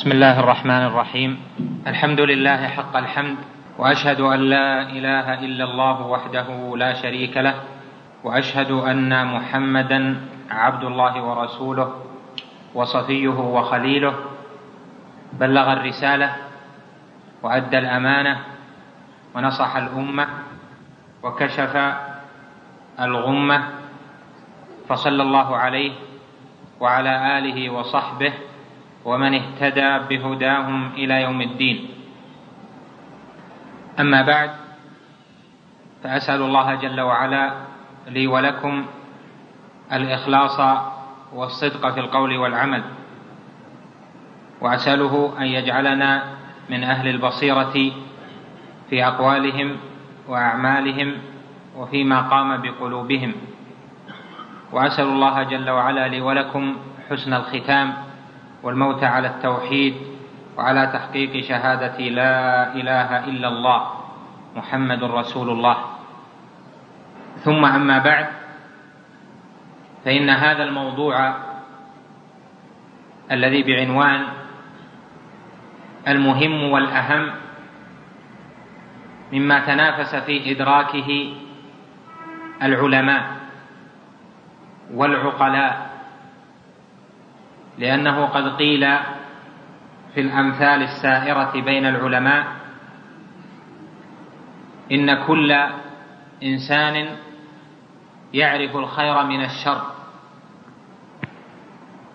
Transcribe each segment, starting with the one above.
بسم الله الرحمن الرحيم. الحمد لله حق الحمد وأشهد أن لا إله إلا الله وحده لا شريك له وأشهد أن محمدا عبد الله ورسوله وصفيه وخليله. بلغ الرسالة وأدى الأمانة ونصح الأمة وكشف الغمة فصلى الله عليه وعلى آله وصحبه ومن اهتدى بهداهم إلى يوم الدين. أما بعد فأسأل الله جل وعلا لي ولكم الإخلاص والصدق في القول والعمل. وأسأله أن يجعلنا من أهل البصيرة في أقوالهم وأعمالهم وفيما قام بقلوبهم. وأسأل الله جل وعلا لي ولكم حسن الختام والموت على التوحيد وعلى تحقيق شهادة لا إله إلا الله محمد رسول الله. ثم أما بعد فإن هذا الموضوع الذي بعنوان المهم والأهم مما تنافس في إدراكه العلماء والعقلاء. لأنه قد قيل في الأمثال السائرة بين العلماء إن كل إنسان يعرف الخير من الشر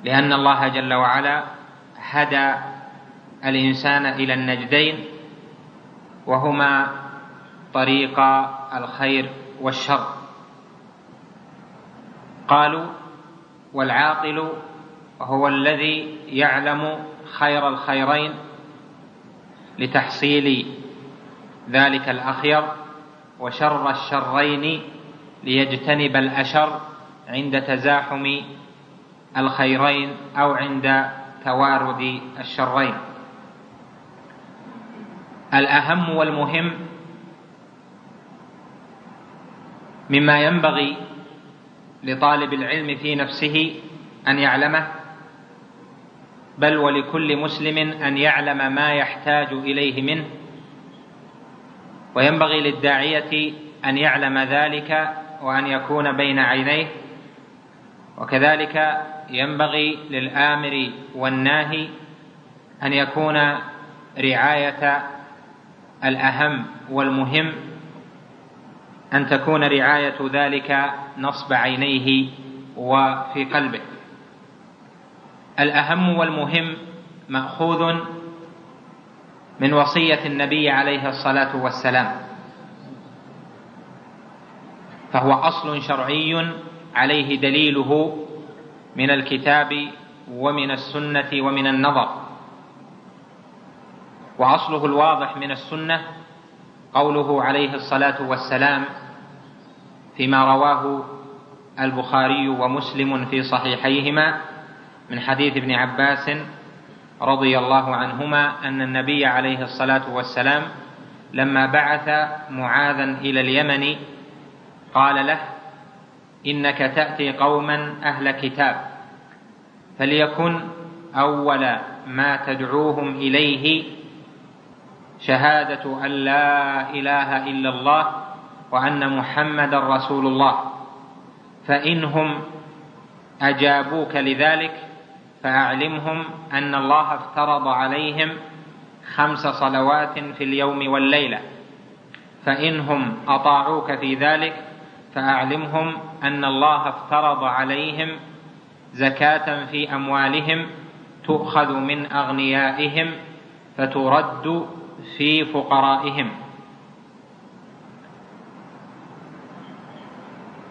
لأن الله جل وعلا هدى الإنسان إلى النجدين وهما طريق الخير والشر. قالوا والعاقل هو الذي يعلم خير الخيرين لتحصيل ذلك الأخير وشر الشرين ليجتنب الأشر عند تزاحم الخيرين أو عند توارد الشرين. الأهم والمهم مما ينبغي لطالب العلم في نفسه أن يعلمه بل ولكل مسلم أن يعلم ما يحتاج إليه منه. وينبغي للداعية أن يعلم ذلك وأن يكون بين عينيه. وكذلك ينبغي للآمر والناهي أن يكون رعاية الأهم والمهم أن تكون رعاية ذلك نصب عينيه وفي قلبه. الأهم والمهم مأخوذ من وصية النبي عليه الصلاة والسلام. فهو أصل شرعي عليه دليله من الكتاب ومن السنة ومن النظر. وأصله الواضح من السنة قوله عليه الصلاة والسلام فيما رواه البخاري ومسلم في صحيحيهما من حديث ابن عباس رضي الله عنهما أن النبي عليه الصلاة والسلام لما بعث معاذا إلى اليمن قال له إنك تأتي قوما أهل كتاب فليكن أول ما تدعوهم إليه شهادة أن لا إله إلا الله وأن محمدا رسول الله فإنهم أجابوك لذلك فأعلمهم أن الله افترض عليهم خمس صلوات في اليوم والليلة. فإنهم أطاعوك في ذلك فأعلمهم أن الله افترض عليهم زكاة في أموالهم تؤخذ من أغنيائهم فترد في فقرائهم.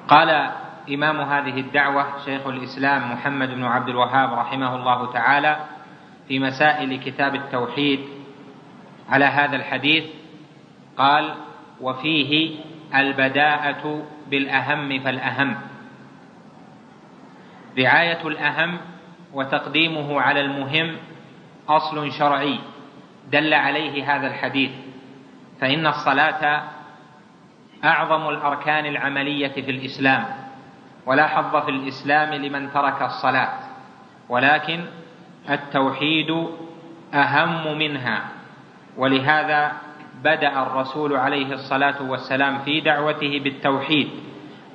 قال إمام هذه الدعوة شيخ الإسلام محمد بن عبد الوهاب رحمه الله تعالى في مسائل كتاب التوحيد على هذا الحديث قال وفيه البداءة بالأهم فالأهم رعاية الأهم وتقديمه على المهم أصل شرعي دل عليه هذا الحديث فإن الصلاة أعظم الأركان العملية في الإسلام. ولا حظ في الإسلام لمن ترك الصلاة ولكن التوحيد أهم منها ولهذا بدأ الرسول عليه الصلاة والسلام في دعوته بالتوحيد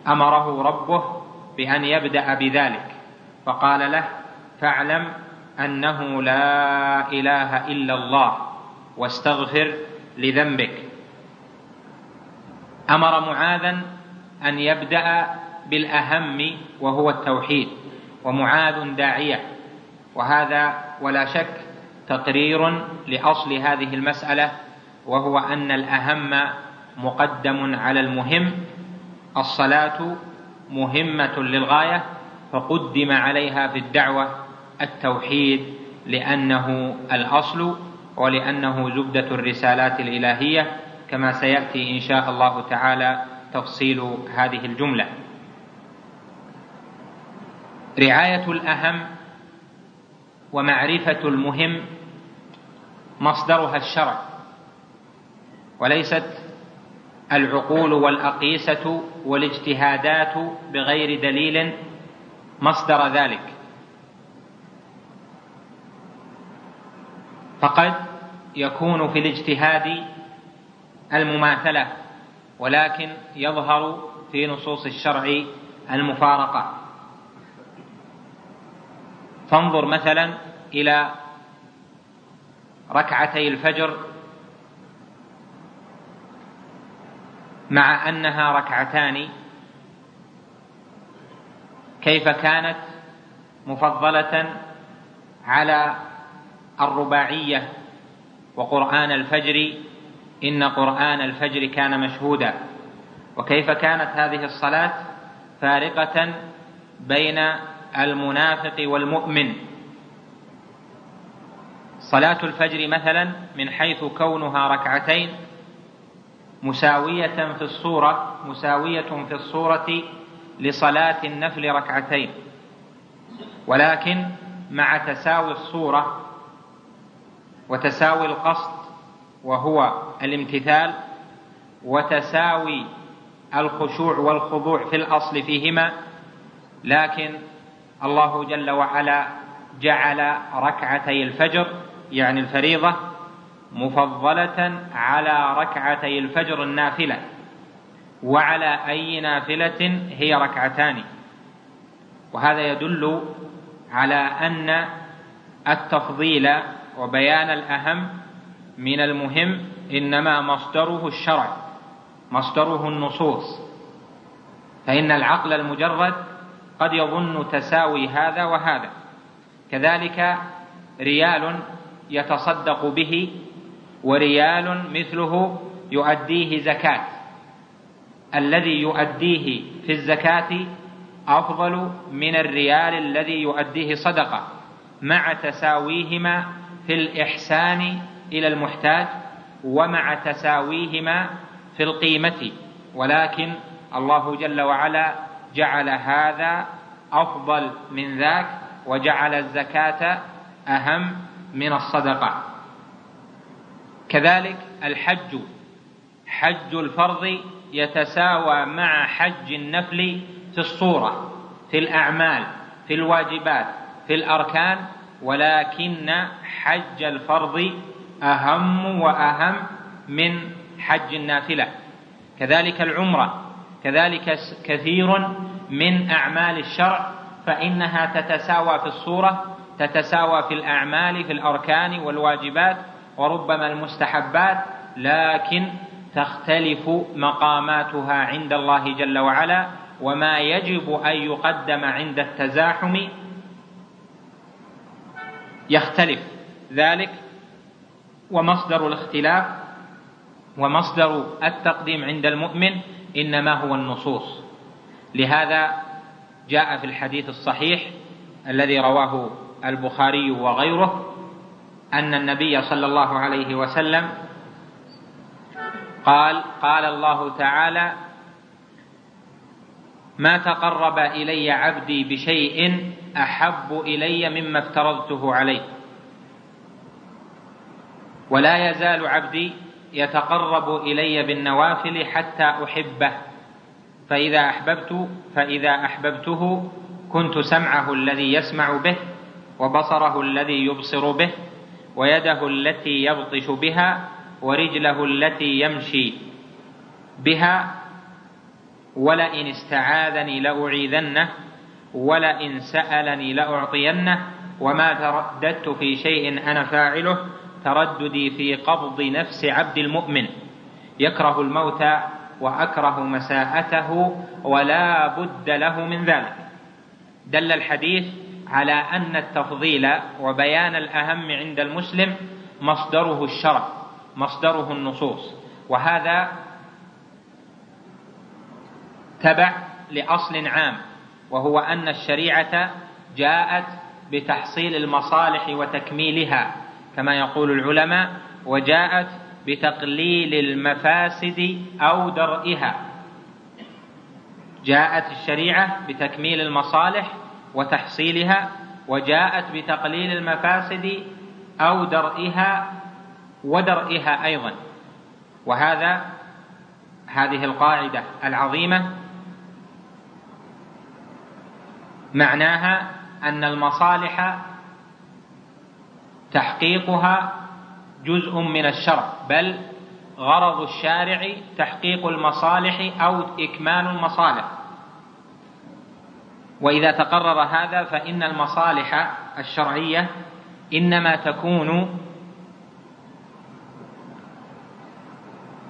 أمره ربه بأن يبدأ بذلك فقال له فاعلم أنه لا إله إلا الله واستغفر لذنبك. أمر معاذا أن يبدأ بالأهم وهو التوحيد ومعاذ داعية وهذا ولا شك تقرير لأصل هذه المسألة وهو أن الأهم مقدم على المهم الصلاة مهمة للغاية فقدم عليها في الدعوة التوحيد لأنه الأصل ولأنه زبدة الرسالات الإلهية كما سيأتي إن شاء الله تعالى تفصيل هذه الجملة. رعاية الأهم ومعرفة المهم مصدرها الشرع وليست العقول والأقيسة والاجتهادات بغير دليل مصدر ذلك. فقد يكون في الاجتهاد المماثلة ولكن يظهر في نصوص الشرع المفارقة. فانظر مثلا إلى ركعتي الفجر مع أنها ركعتان. كيف كانت مفضلة على الرباعية وقرآن الفجر؟ إن قرآن الفجر كان مشهودا. وكيف كانت هذه الصلاة فارقة بين المنافق والمؤمن. صلاة الفجر مثلا من حيث كونها ركعتين مساوية في الصورة مساوية في الصورة لصلاة النفل ركعتين. ولكن مع تساوي الصورة وتساوي القصد وهو الامتثال وتساوي الخشوع والخضوع في الأصل فيهما لكن الله جل وعلا جعل ركعتي الفجر يعني الفريضة مفضلة على ركعتي الفجر النافلة. وعلى أي نافلة هي ركعتان. وهذا يدل على أن التفضيل وبيان الأهم من المهم إنما مصدره الشرع مصدره النصوص. فإن العقل المجرد قد يظن تساوي هذا وهذا. كذلك ريال يتصدق به وريال مثله يؤديه زكاة. الذي يؤديه في الزكاة أفضل من الريال الذي يؤديه صدقة مع تساويهما في الإحسان إلى المحتاج ومع تساويهما في القيمة. ولكن الله جل وعلا جعل هذا أفضل من ذاك وجعل الزكاة أهم من الصدقة. كذلك الحج. حج الفرض يتساوى مع حج النفل في الصورة في الأعمال في الواجبات في الأركان ولكن حج الفرض أهم وأهم من حج النافلة. كذلك العمرة. كذلك كثير من أعمال الشرع فإنها تتساوى في الصورة تتساوى في الأعمال في الأركان والواجبات وربما المستحبات لكن تختلف مقاماتها عند الله جل وعلا وما يجب أن يقدم عند التزاحم يختلف. ذلك ومصدر الاختلاف ومصدر التقديم عند المؤمن إنما هو النصوص. لهذا جاء في الحديث الصحيح الذي رواه البخاري وغيره أن النبي صلى الله عليه وسلم قال قال الله تعالى ما تقرب إلي عبدي بشيء أحب إلي مما افترضته عليه ولا يزال عبدي يتقرب إلي بالنوافل حتى أحبه. فإذا احببت فإذا أحببته كنت سمعه الذي يسمع به وبصره الذي يبصر به ويده التي يبطش بها ورجله التي يمشي بها ولئن استعاذني لأعيذنه ولئن سألني لأعطينه وما ترددت في شيء أنا فاعله ترددي في قبض نفس عبد المؤمن. يكره الموت وأكره مساءته ولا بد له من ذلك. دل الحديث على أن التفضيل وبيان الأهم عند المسلم مصدره الشرع مصدره النصوص وهذا تبع لأصل عام وهو أن الشريعة جاءت بتحصيل المصالح وتكميلها كما يقول العلماء وجاءت بتقليل المفاسد أو درئها. جاءت الشريعة بتكميل المصالح وتحصيلها وجاءت بتقليل المفاسد أو درئها ودرئها أيضا. وهذا هذه القاعدة العظيمة. معناها أن المصالح تحقيقها جزء من الشرع بل غرض الشارع تحقيق المصالح أو إكمال المصالح. وإذا تقرر هذا فإن المصالح الشرعية إنما تكون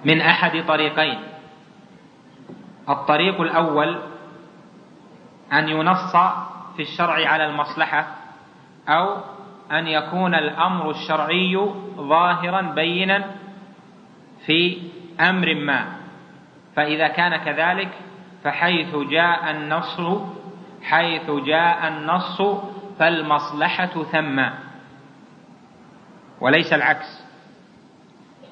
من أحد طريقين. الطريق الأول أن ينص في الشرع على المصلحة أو أن يكون الأمر الشرعي ظاهرا بينا في أمر ما. فإذا كان كذلك فحيث جاء النص حيث جاء النص فالمصلحة ثم. وليس العكس.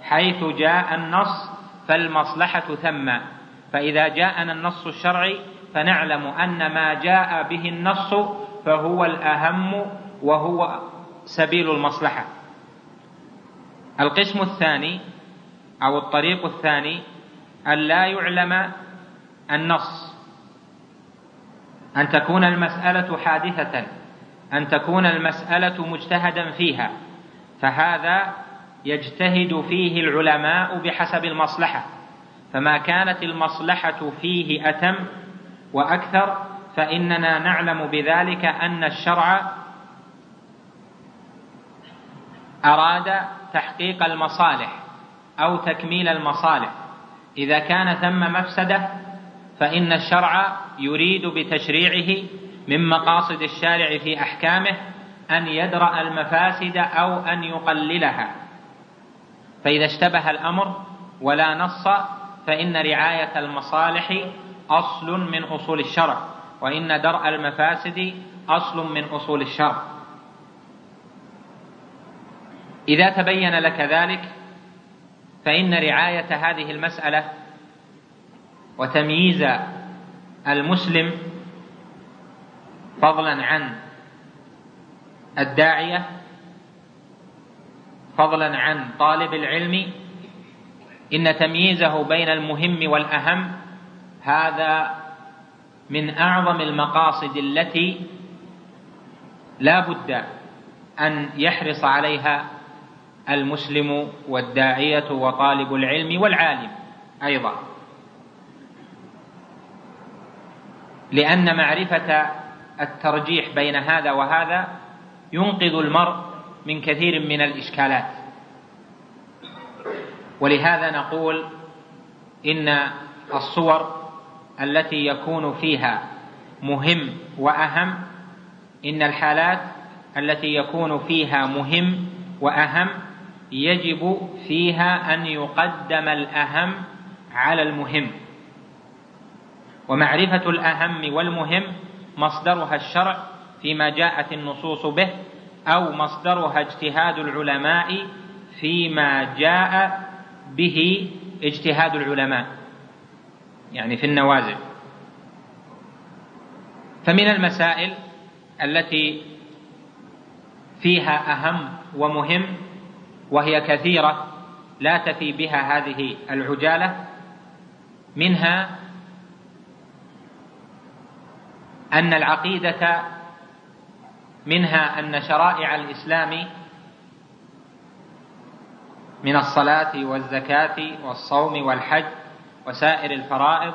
حيث جاء النص فالمصلحة ثم. فإذا جاءنا النص الشرعي فنعلم أن ما جاء به النص فهو الأهم وهو سبيل المصلحة. القسم الثاني أو الطريق الثاني أن لا يعلم النص. أن تكون المسألة حادثة. أن تكون المسألة مجتهدا فيها. فهذا يجتهد فيه العلماء بحسب المصلحة. فما كانت المصلحة فيه أتم وأكثر فإننا نعلم بذلك أن الشرع أراد تحقيق المصالح أو تكميل المصالح. إذا كان ثم مفسدة فإن الشرع يريد بتشريعه من مقاصد الشارع في أحكامه أن يدرأ المفاسد أو أن يقللها. فإذا اشتبه الأمر ولا نص فإن رعاية المصالح أصل من أصول الشرع وإن درء المفاسد أصل من أصول الشرع. إذا تبين لك ذلك فإن رعاية هذه المسألة وتمييز المسلم فضلا عن الداعية فضلا عن طالب العلم إن تمييزه بين المهم والأهم هذا من أعظم المقاصد التي لا بد أن يحرص عليها المسلم والداعية وطالب العلم والعالم أيضا. لأن معرفة الترجيح بين هذا وهذا ينقذ المرء من كثير من الإشكالات. ولهذا نقول إن الصور التي يكون فيها مهم وأهم إن الحالات التي يكون فيها مهم وأهم يجب فيها أن يقدم الأهم على المهم. ومعرفة الأهم والمهم مصدرها الشرع فيما جاءت النصوص به أو مصدرها اجتهاد العلماء فيما جاء به اجتهاد العلماء. يعني في النوازل. فمن المسائل التي فيها أهم ومهم وهي كثيرة لا تفي بها هذه العجالة منها أن العقيدة منها أن شرائع الإسلام من الصلاة والزكاة والصوم والحج وسائر الفرائض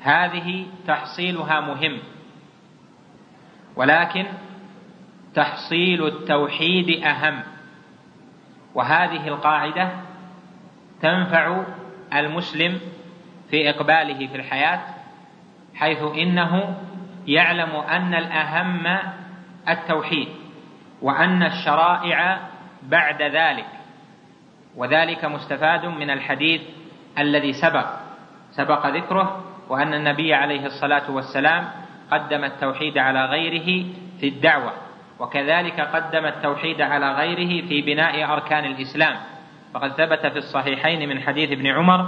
هذه تحصيلها مهم. ولكن تحصيل التوحيد أهم. وهذه القاعدة تنفع المسلم في إقباله في الحياة حيث إنه يعلم أن الأهم التوحيد وأن الشرائع بعد ذلك وذلك مستفاد من الحديث الذي سبق سبق ذكره وأن النبي عليه الصلاة والسلام قدم التوحيد على غيره في الدعوة. وكذلك قدم التوحيد على غيره في بناء أركان الإسلام. فقد ثبت في الصحيحين من حديث ابن عمر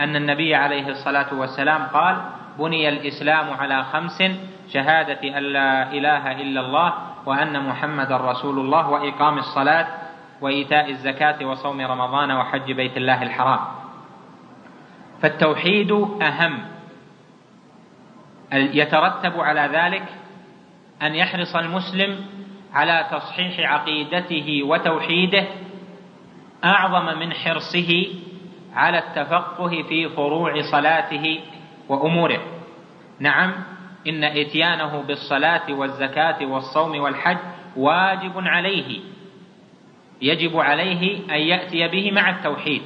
أن النبي عليه الصلاة والسلام قال بني الإسلام على خمس شهادة أن لا إله إلا الله وأن محمد رسول الله وإقام الصلاة وإيتاء الزكاة وصوم رمضان وحج بيت الله الحرام. فالتوحيد أهم. يترتب على ذلك أن يحرص المسلم على تصحيح عقيدته وتوحيده أعظم من حرصه على التفقه في فروع صلاته وأموره. نعم إن إتيانه بالصلاة والزكاة والصوم والحج واجب عليه يجب عليه أن يأتي به مع التوحيد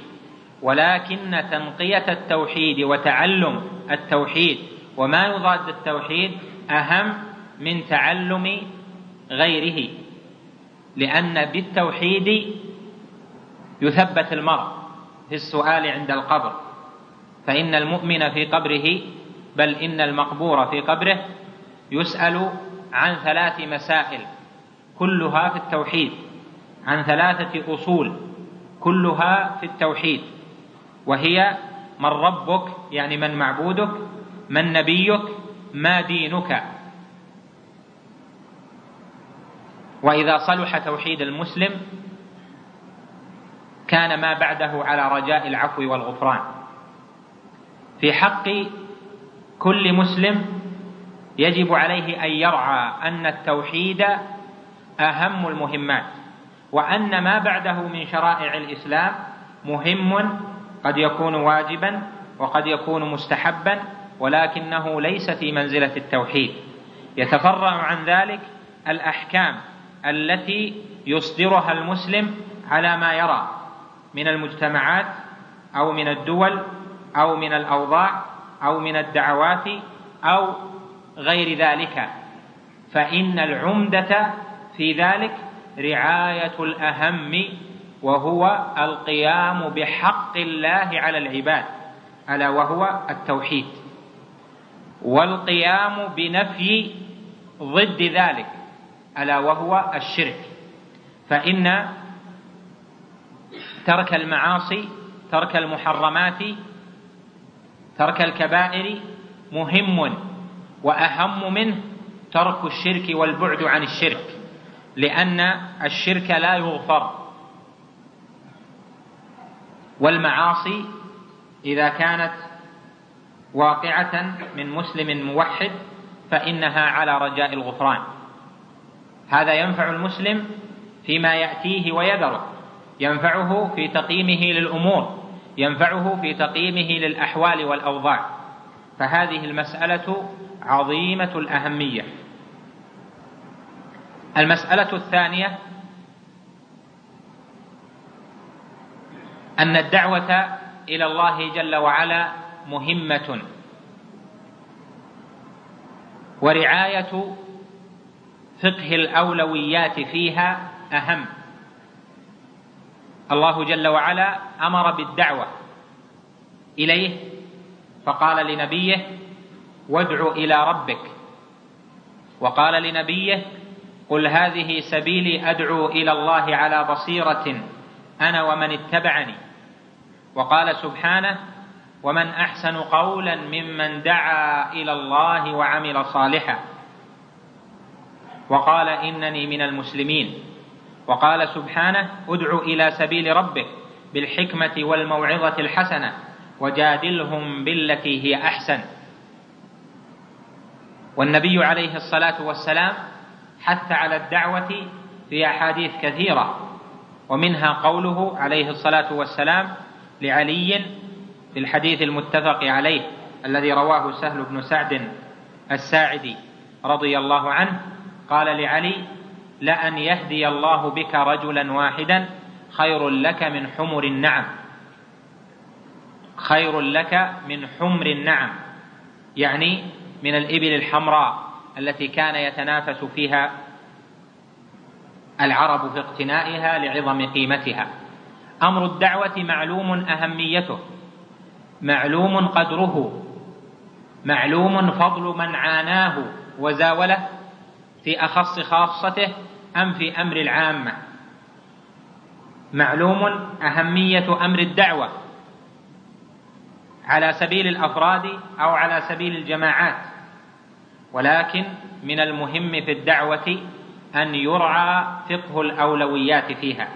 ولكن تنقية التوحيد وتعلم التوحيد وما يضاد التوحيد أهم من تعلم غيره لأن بالتوحيد يثبت المرء في السؤال عند القبر. فإن المؤمن في قبره بل إن المقبور في قبره يسأل عن ثلاث مسائل كلها في التوحيد عن ثلاثة أصول كلها في التوحيد. وهي من ربك يعني من معبودك من نبيك ما دينك. وإذا صلح توحيد المسلم كان ما بعده على رجاء العفو والغفران. في حق كل مسلم يجب عليه أن يرعى أن التوحيد أهم المهمات وأن ما بعده من شرائع الإسلام مهم قد يكون واجبا وقد يكون مستحبا ولكنه ليس في منزلة التوحيد. يتفرع عن ذلك الأحكام التي يصدرها المسلم على ما يرى من المجتمعات أو من الدول أو من الأوضاع أو من الدعوات أو غير ذلك. فإن العمدة في ذلك رعاية الأهم وهو القيام بحق الله على العباد ألا وهو التوحيد. والقيام بنفي ضد ذلك. ألا وهو الشرك. فإن ترك المعاصي ترك المحرمات ترك الكبائر مهم وأهم منه ترك الشرك والبعد عن الشرك لأن الشرك لا يغفر. والمعاصي إذا كانت واقعة من مسلم موحد فإنها على رجاء الغفران. هذا ينفع المسلم فيما يأتيه ويذره. ينفعه في تقييمه للأمور ينفعه في تقييمه للأحوال والأوضاع. فهذه المسألة عظيمة الأهمية. المسألة الثانية أن الدعوة إلى الله جل وعلا مهمة. ورعاية فقه الأولويات فيها أهم. الله جل وعلا أمر بالدعوة إليه فقال لنبيه وادع إلى ربك. وقال لنبيه قل هذه سبيلي أدعو إلى الله على بصيرة أنا ومن اتبعني. وقال سبحانه ومن أحسن قولا ممن دعا إلى الله وعمل صالحا. وقال إنني من المسلمين. وقال سبحانه ادع إلى سبيل ربك بالحكمة والموعظة الحسنة وجادلهم بالتي هي أحسن. والنبي عليه الصلاة والسلام حث على الدعوة في أحاديث كثيرة ومنها قوله عليه الصلاة والسلام لعلي في الحديث المتفق عليه الذي رواه سهل بن سعد الساعدي رضي الله عنه قال لعلي لأن يهدي الله بك رجلا واحدا خير لك من حمر النعم. خير لك من حمر النعم. يعني من الإبل الحمراء التي كان يتنافس فيها العرب في اقتنائها لعظم قيمتها. أمر الدعوة معلوم أهميته. معلوم قدره. معلوم فضل من عاناه وزاوله. في أخص خاصته أم في أمر العامة. معلوم أهمية أمر الدعوة على سبيل الأفراد أو على سبيل الجماعات ولكن من المهم في الدعوة أن يرعى فقه الأولويات فيها.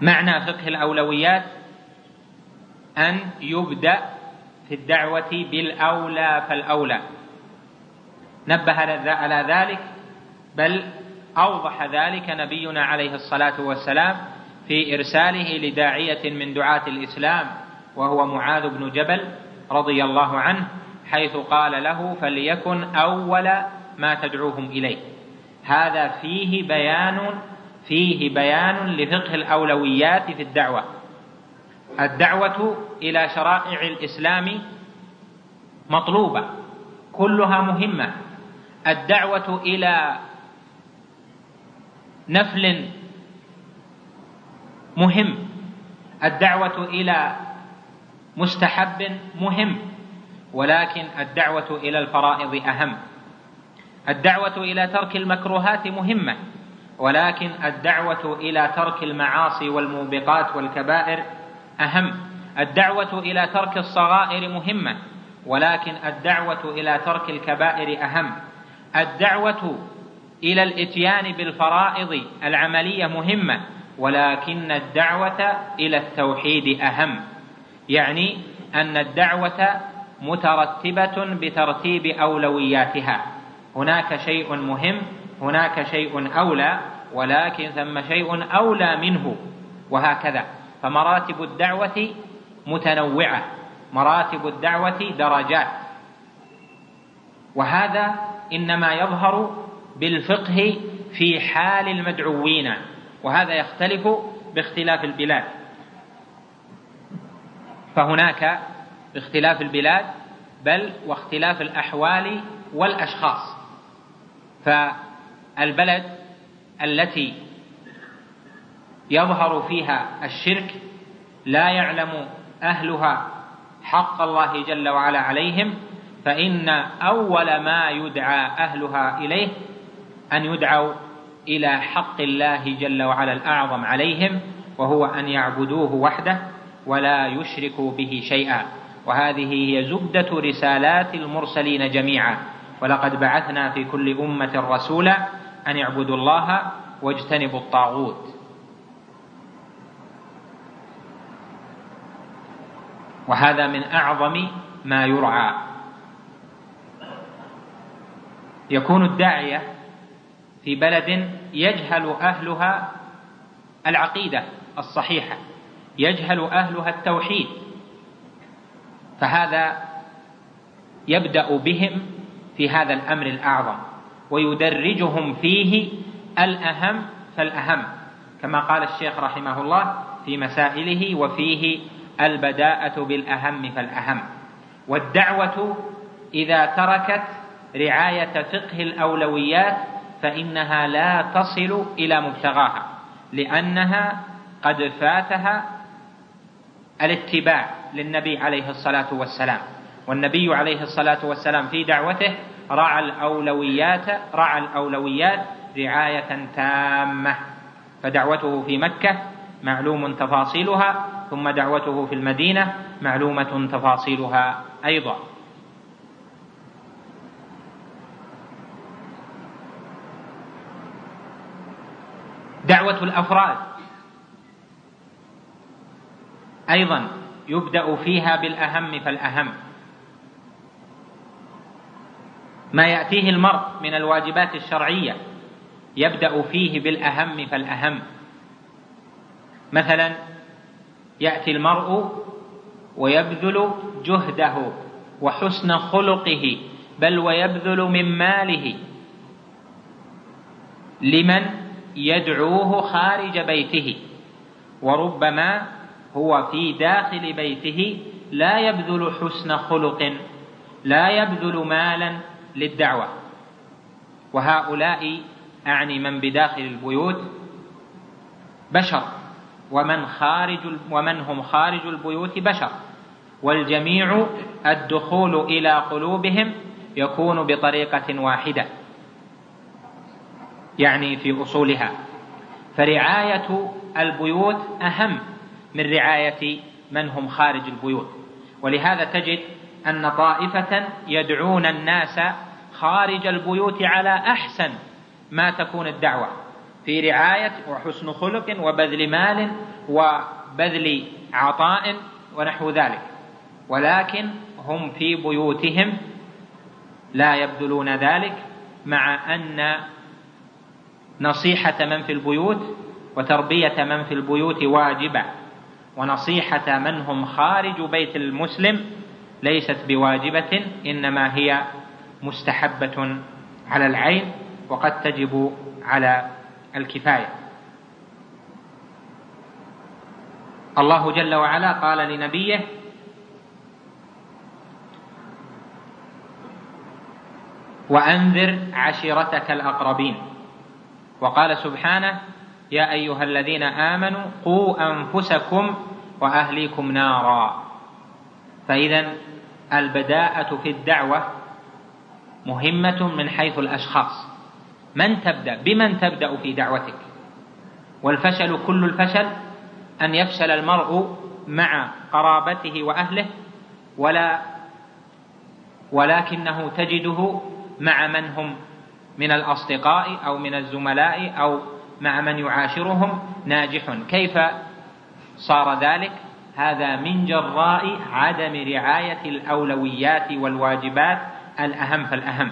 معنى فقه الأولويات أن يبدأ في الدعوة بالأولى فالأولى. نبه على ذلك بل أوضح ذلك نبينا عليه الصلاة والسلام في إرساله لداعية من دعاة الإسلام وهو معاذ بن جبل رضي الله عنه حيث قال له فليكن أول ما تدعوهم إليه هذا فيه بيان فيه بيان لفقه الأولويات في الدعوة. الدعوة إلى شرائع الإسلام مطلوبة كلها مهمة الدعوة إلى نفل مهم. الدعوة إلى مستحب مهم. ولكن الدعوة إلى الفرائض أهم. الدعوة إلى ترك المكروهات مهمة. ولكن الدعوة إلى ترك المعاصي والموبقات والكبائر أهم. الدعوة إلى ترك الصغائر مهمة. ولكن الدعوة إلى ترك الكبائر أهم. الدعوة إلى الإتيان بالفرائض العملية مهمة ولكن الدعوة إلى التوحيد أهم. يعني أن الدعوة مترتبة بترتيب أولوياتها. هناك شيء مهم هناك شيء أولى ولكن ثم شيء أولى منه وهكذا. فمراتب الدعوة متنوعة مراتب الدعوة درجات. وهذا إنما يظهر بالفقه في حال المدعوين وهذا يختلف باختلاف البلاد. فهناك باختلاف البلاد بل واختلاف الأحوال والأشخاص. فالبلد التي يظهر فيها الشرك لا يعلم أهلها حق الله جل وعلا عليهم فإن أول ما يدعى أهلها إليه أن يدعوا إلى حق الله جل وعلا الأعظم عليهم وهو أن يعبدوه وحده ولا يشركوا به شيئا. وهذه هي زبدة رسالات المرسلين جميعا. ولقد بعثنا في كل أمة رسولا أن اعبدوا الله واجتنبوا الطاغوت. وهذا من أعظم ما يرعى. يكون الداعية في بلد يجهل أهلها العقيدة الصحيحة يجهل أهلها التوحيد. فهذا يبدأ بهم في هذا الأمر الأعظم ويدرجهم فيه الأهم فالأهم كما قال الشيخ رحمه الله في مسائله وفيه البداءة بالأهم فالأهم. والدعوة إذا تركت رعاية فقه الأولويات فإنها لا تصل إلى مبتغاها لأنها قد فاتها الاتباع للنبي عليه الصلاة والسلام. والنبي عليه الصلاة والسلام في دعوته رعى الأولويات رعى الأولويات رعاية تامة فدعوته في مكة معلوم تفاصيلها ثم دعوته في المدينة معلومة تفاصيلها أيضا. دعوة الأفراد. أيضا يبدأ فيها بالأهم فالأهم. ما يأتيه المرء من الواجبات الشرعية يبدأ فيه بالأهم فالأهم. مثلا يأتي المرء ويبذل جهده وحسن خلقه بل ويبذل من ماله. لمن؟ يدعوه خارج بيته وربما هو في داخل بيته لا يبذل حسن خلق لا يبذل مالا للدعوة. وهؤلاء أعني من بداخل البيوت بشر ومن خارج ومن هم خارج البيوت بشر. والجميع الدخول إلى قلوبهم يكون بطريقة واحدة. يعني في أصولها. فرعاية البيوت أهم من رعاية من هم خارج البيوت. ولهذا تجد أن طائفة يدعون الناس خارج البيوت على أحسن ما تكون الدعوة. في رعاية وحسن خلق وبذل مال وبذل عطاء ونحو ذلك. ولكن هم في بيوتهم لا يبذلون ذلك مع أن نصيحة من في البيوت وتربية من في البيوت واجبة. ونصيحة من هم خارج بيت المسلم ليست بواجبة إنما هي مستحبة على العين وقد تجب على الكفاية. الله جل وعلا قال لنبيه وأنذر عشيرتك الأقربين. وقال سبحانه يا أيها الذين آمنوا قوا أنفسكم وأهليكم نارا. فاذا البداءة في الدعوة مهمة من حيث الأشخاص. من تبدأ؟ بمن تبدأ في دعوتك؟ والفشل كل الفشل أن يفشل المرء مع قرابته وأهله ولا ولكنه تجده مع من هم من الأصدقاء أو من الزملاء أو مع من يعاشرهم ناجح كيف صار ذلك؟ هذا من جراء عدم رعاية الأولويات والواجبات الأهم فالأهم.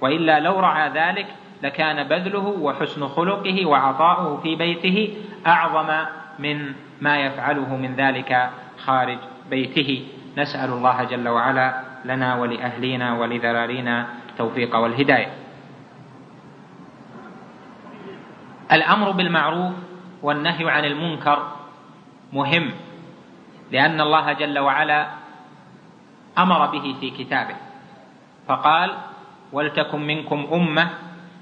وإلا لو رعى ذلك لكان بذله وحسن خلقه وعطاؤه في بيته أعظم من ما يفعله من ذلك خارج بيته. نسأل الله جل وعلا لنا ولأهلنا ولذرارينا التوفيق والهداية. الأمر بالمعروف والنهي عن المنكر مهم لأن الله جل وعلا أمر به في كتابه. فقال ولتكن منكم أمة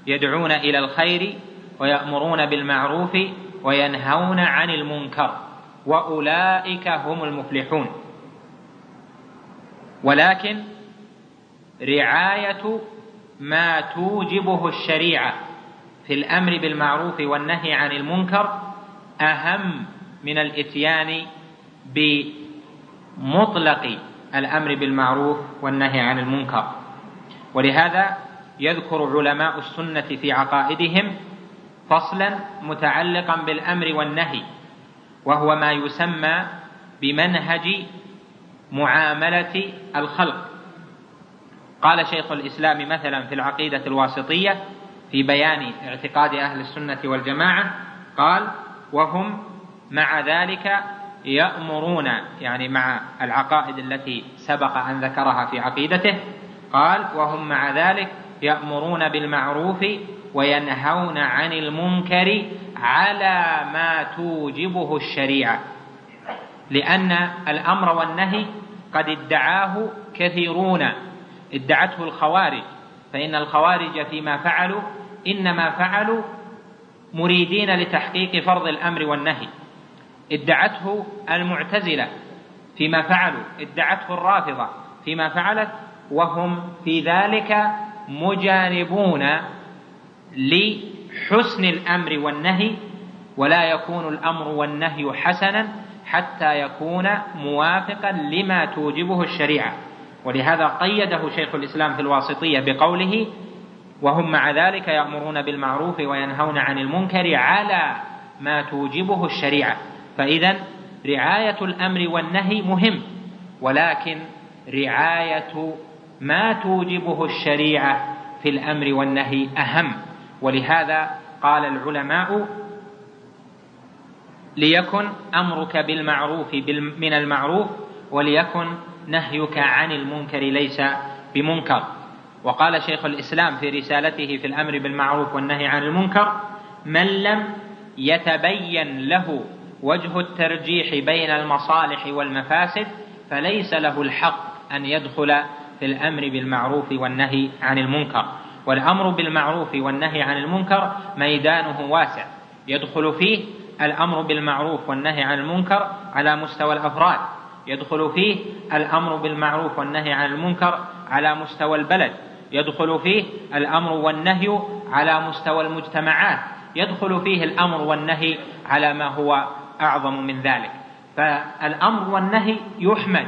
يدعون إلى الخير ويأمرون بالمعروف وينهون عن المنكر وأولئك هم المفلحون. ولكن رعاية ما توجبه الشريعة في الأمر بالمعروف والنهي عن المنكر أهم من الإتيان بمطلق الأمر بالمعروف والنهي عن المنكر. ولهذا يذكر علماء السنة في عقائدهم فصلا متعلقا بالأمر والنهي وهو ما يسمى بمنهج معاملة الخلق. قال شيخ الإسلام مثلا في العقيدة الواسطية في بيان اعتقاد أهل السنة والجماعة قال وهم مع ذلك يأمرون يعني مع العقائد التي سبق أن ذكرها في عقيدته قال وهم مع ذلك يأمرون بالمعروف وينهون عن المنكر على ما توجبه الشريعة لأن الأمر والنهي قد ادعاه كثيرون ادعته الخوارج فإن الخوارج فيما فعلوا إنما فعلوا مريدين لتحقيق فرض الأمر والنهي. ادعته المعتزلة فيما فعلوا ادعته الرافضة فيما فعلت وهم في ذلك مجانبون لحسن الأمر والنهي ولا يكون الأمر والنهي حسنا حتى يكون موافقا لما توجبه الشريعة. ولهذا قيده شيخ الإسلام في الواسطية بقوله وهم مع ذلك يأمرون بالمعروف وينهون عن المنكر على ما توجبه الشريعة. فإذا رعاية الأمر والنهي مهم ولكن رعاية ما توجبه الشريعة في الأمر والنهي أهم. ولهذا قال العلماء ليكن أمرك بالمعروف من المعروف وليكن نهيك عن المنكر ليس بمنكر. وقال شيخ الإسلام في رسالته في الأمر بالمعروف والنهي عن المنكر من لم يتبين له وجه الترجيح بين المصالح والمفاسد فليس له الحق أن يدخل في الأمر بالمعروف والنهي عن المنكر. والأمر بالمعروف والنهي عن المنكر ميدانه واسع. يدخل فيه الأمر بالمعروف والنهي عن المنكر على مستوى الأفراد. يدخل فيه الأمر بالمعروف والنهي عن المنكر على مستوى البلد. يدخل فيه الأمر والنهي على مستوى المجتمعات. يدخل فيه الأمر والنهي على ما هو أعظم من ذلك. فالأمر والنهي يحمد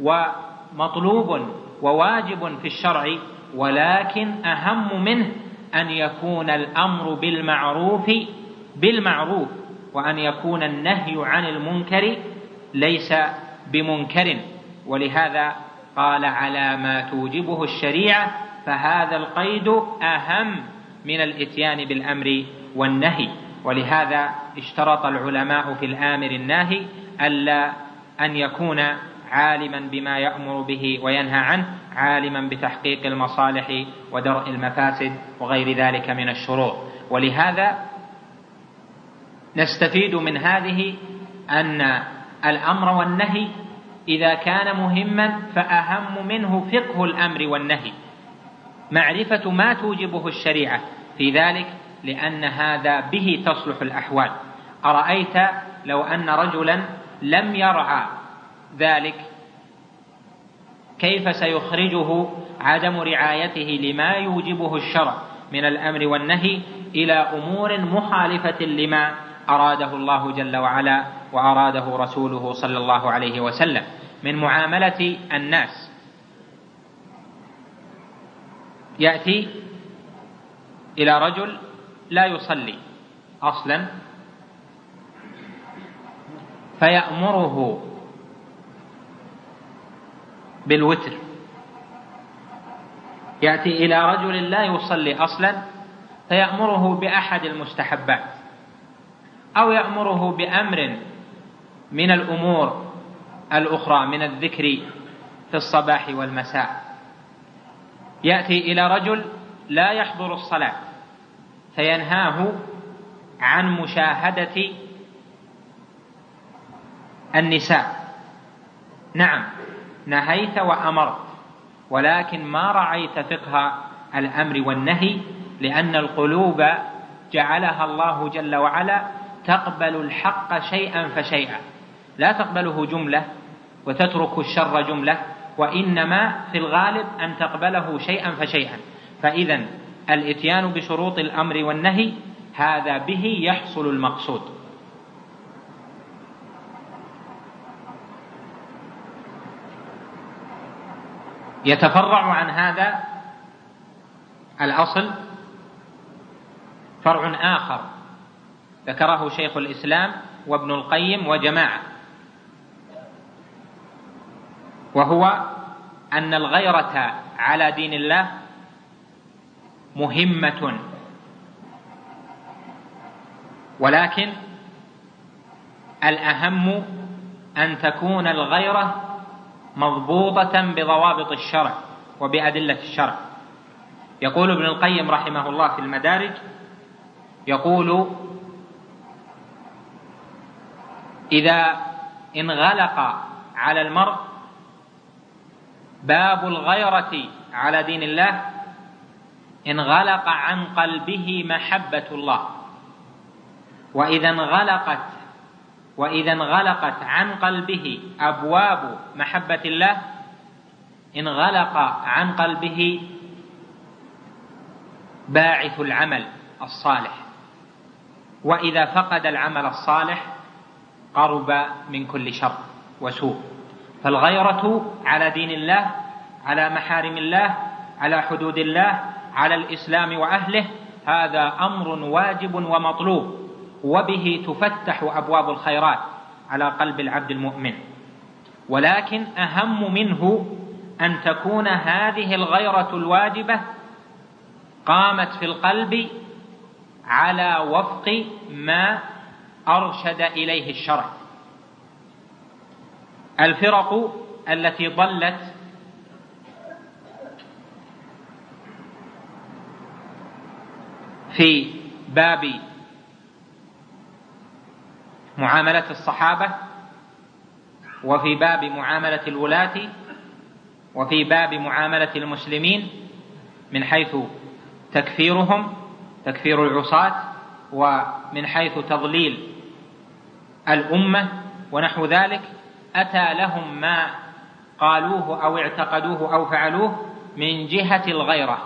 ومطلوب وواجب في الشرع ولكن أهم منه أن يكون الأمر بالمعروف بالمعروف وأن يكون النهي عن المنكر ليس بمنكر. ولهذا قال على ما توجبه الشريعة فهذا القيد أهم من الإتيان بالأمر والنهي. ولهذا اشترط العلماء في الآمر الناهي ألا أن يكون عالما بما يأمر به وينهى عنه عالما بتحقيق المصالح ودرء المفاسد وغير ذلك من الشروط. ولهذا نستفيد من هذه أن الأمر والنهي إذا كان مهما فأهم منه فقه الأمر والنهي. معرفة ما توجبه الشريعة. في ذلك لأن هذا به تصلح الأحوال. أرأيت لو أن رجلا لم يرعى ذلك كيف سيخرجه عدم رعايته لما يوجبه الشرع من الأمر والنهي إلى أمور مخالفة لما أراده الله جل وعلا وأراده رسوله صلى الله عليه وسلم من معاملة الناس. يأتي إلى رجل لا يصلي أصلا فيأمره بالوتر. يأتي إلى رجل لا يصلي أصلا فيأمره بأحد المستحبات أو يأمره بأمر من الأمور الأخرى من الذكر في الصباح والمساء. يأتي إلى رجل لا يحضر الصلاة فينهاه عن مشاهدة النساء. نعم نهيت وأمرت ولكن ما رعيت فقه الأمر والنهي لأن القلوب جعلها الله جل وعلا تقبل الحق شيئا فشيئا. لا تقبله جملة وتترك الشر جملة وإنما في الغالب أن تقبله شيئا فشيئا. فإذا الإتيان بشروط الأمر والنهي هذا به يحصل المقصود. يتفرع عن هذا الأصل فرع آخر. ذكره شيخ الإسلام وابن القيم وجماعة. وهو أن الغيرة على دين الله مهمة. ولكن الأهم أن تكون الغيرة مضبوطة بضوابط الشرع وبأدلة الشرع. يقول ابن القيم رحمه الله في المدارج يقول إذا انغلق على المرء باب الغيرة على دين الله انغلق عن قلبه محبة الله. وإذا انغلقت وإذا انغلقت عن قلبه أبواب محبة الله انغلق عن قلبه باعث العمل الصالح. وإذا فقد العمل الصالح قرب من كل شر وسوء. فالغيرة على دين الله على محارم الله على حدود الله على الإسلام وأهله هذا أمر واجب ومطلوب وبه تفتح أبواب الخيرات على قلب العبد المؤمن. ولكن أهم منه أن تكون هذه الغيرة الواجبة قامت في القلب على وفق ما أرشد إليه الشرع. الفرق التي ضلت في باب معاملة الصحابة وفي باب معاملة الولاة وفي باب معاملة المسلمين من حيث تكفيرهم تكفير العصاة ومن حيث تضليل الأمة ونحو ذلك. أتى لهم ما قالوه أو اعتقدوه أو فعلوه من جهة الغيرة.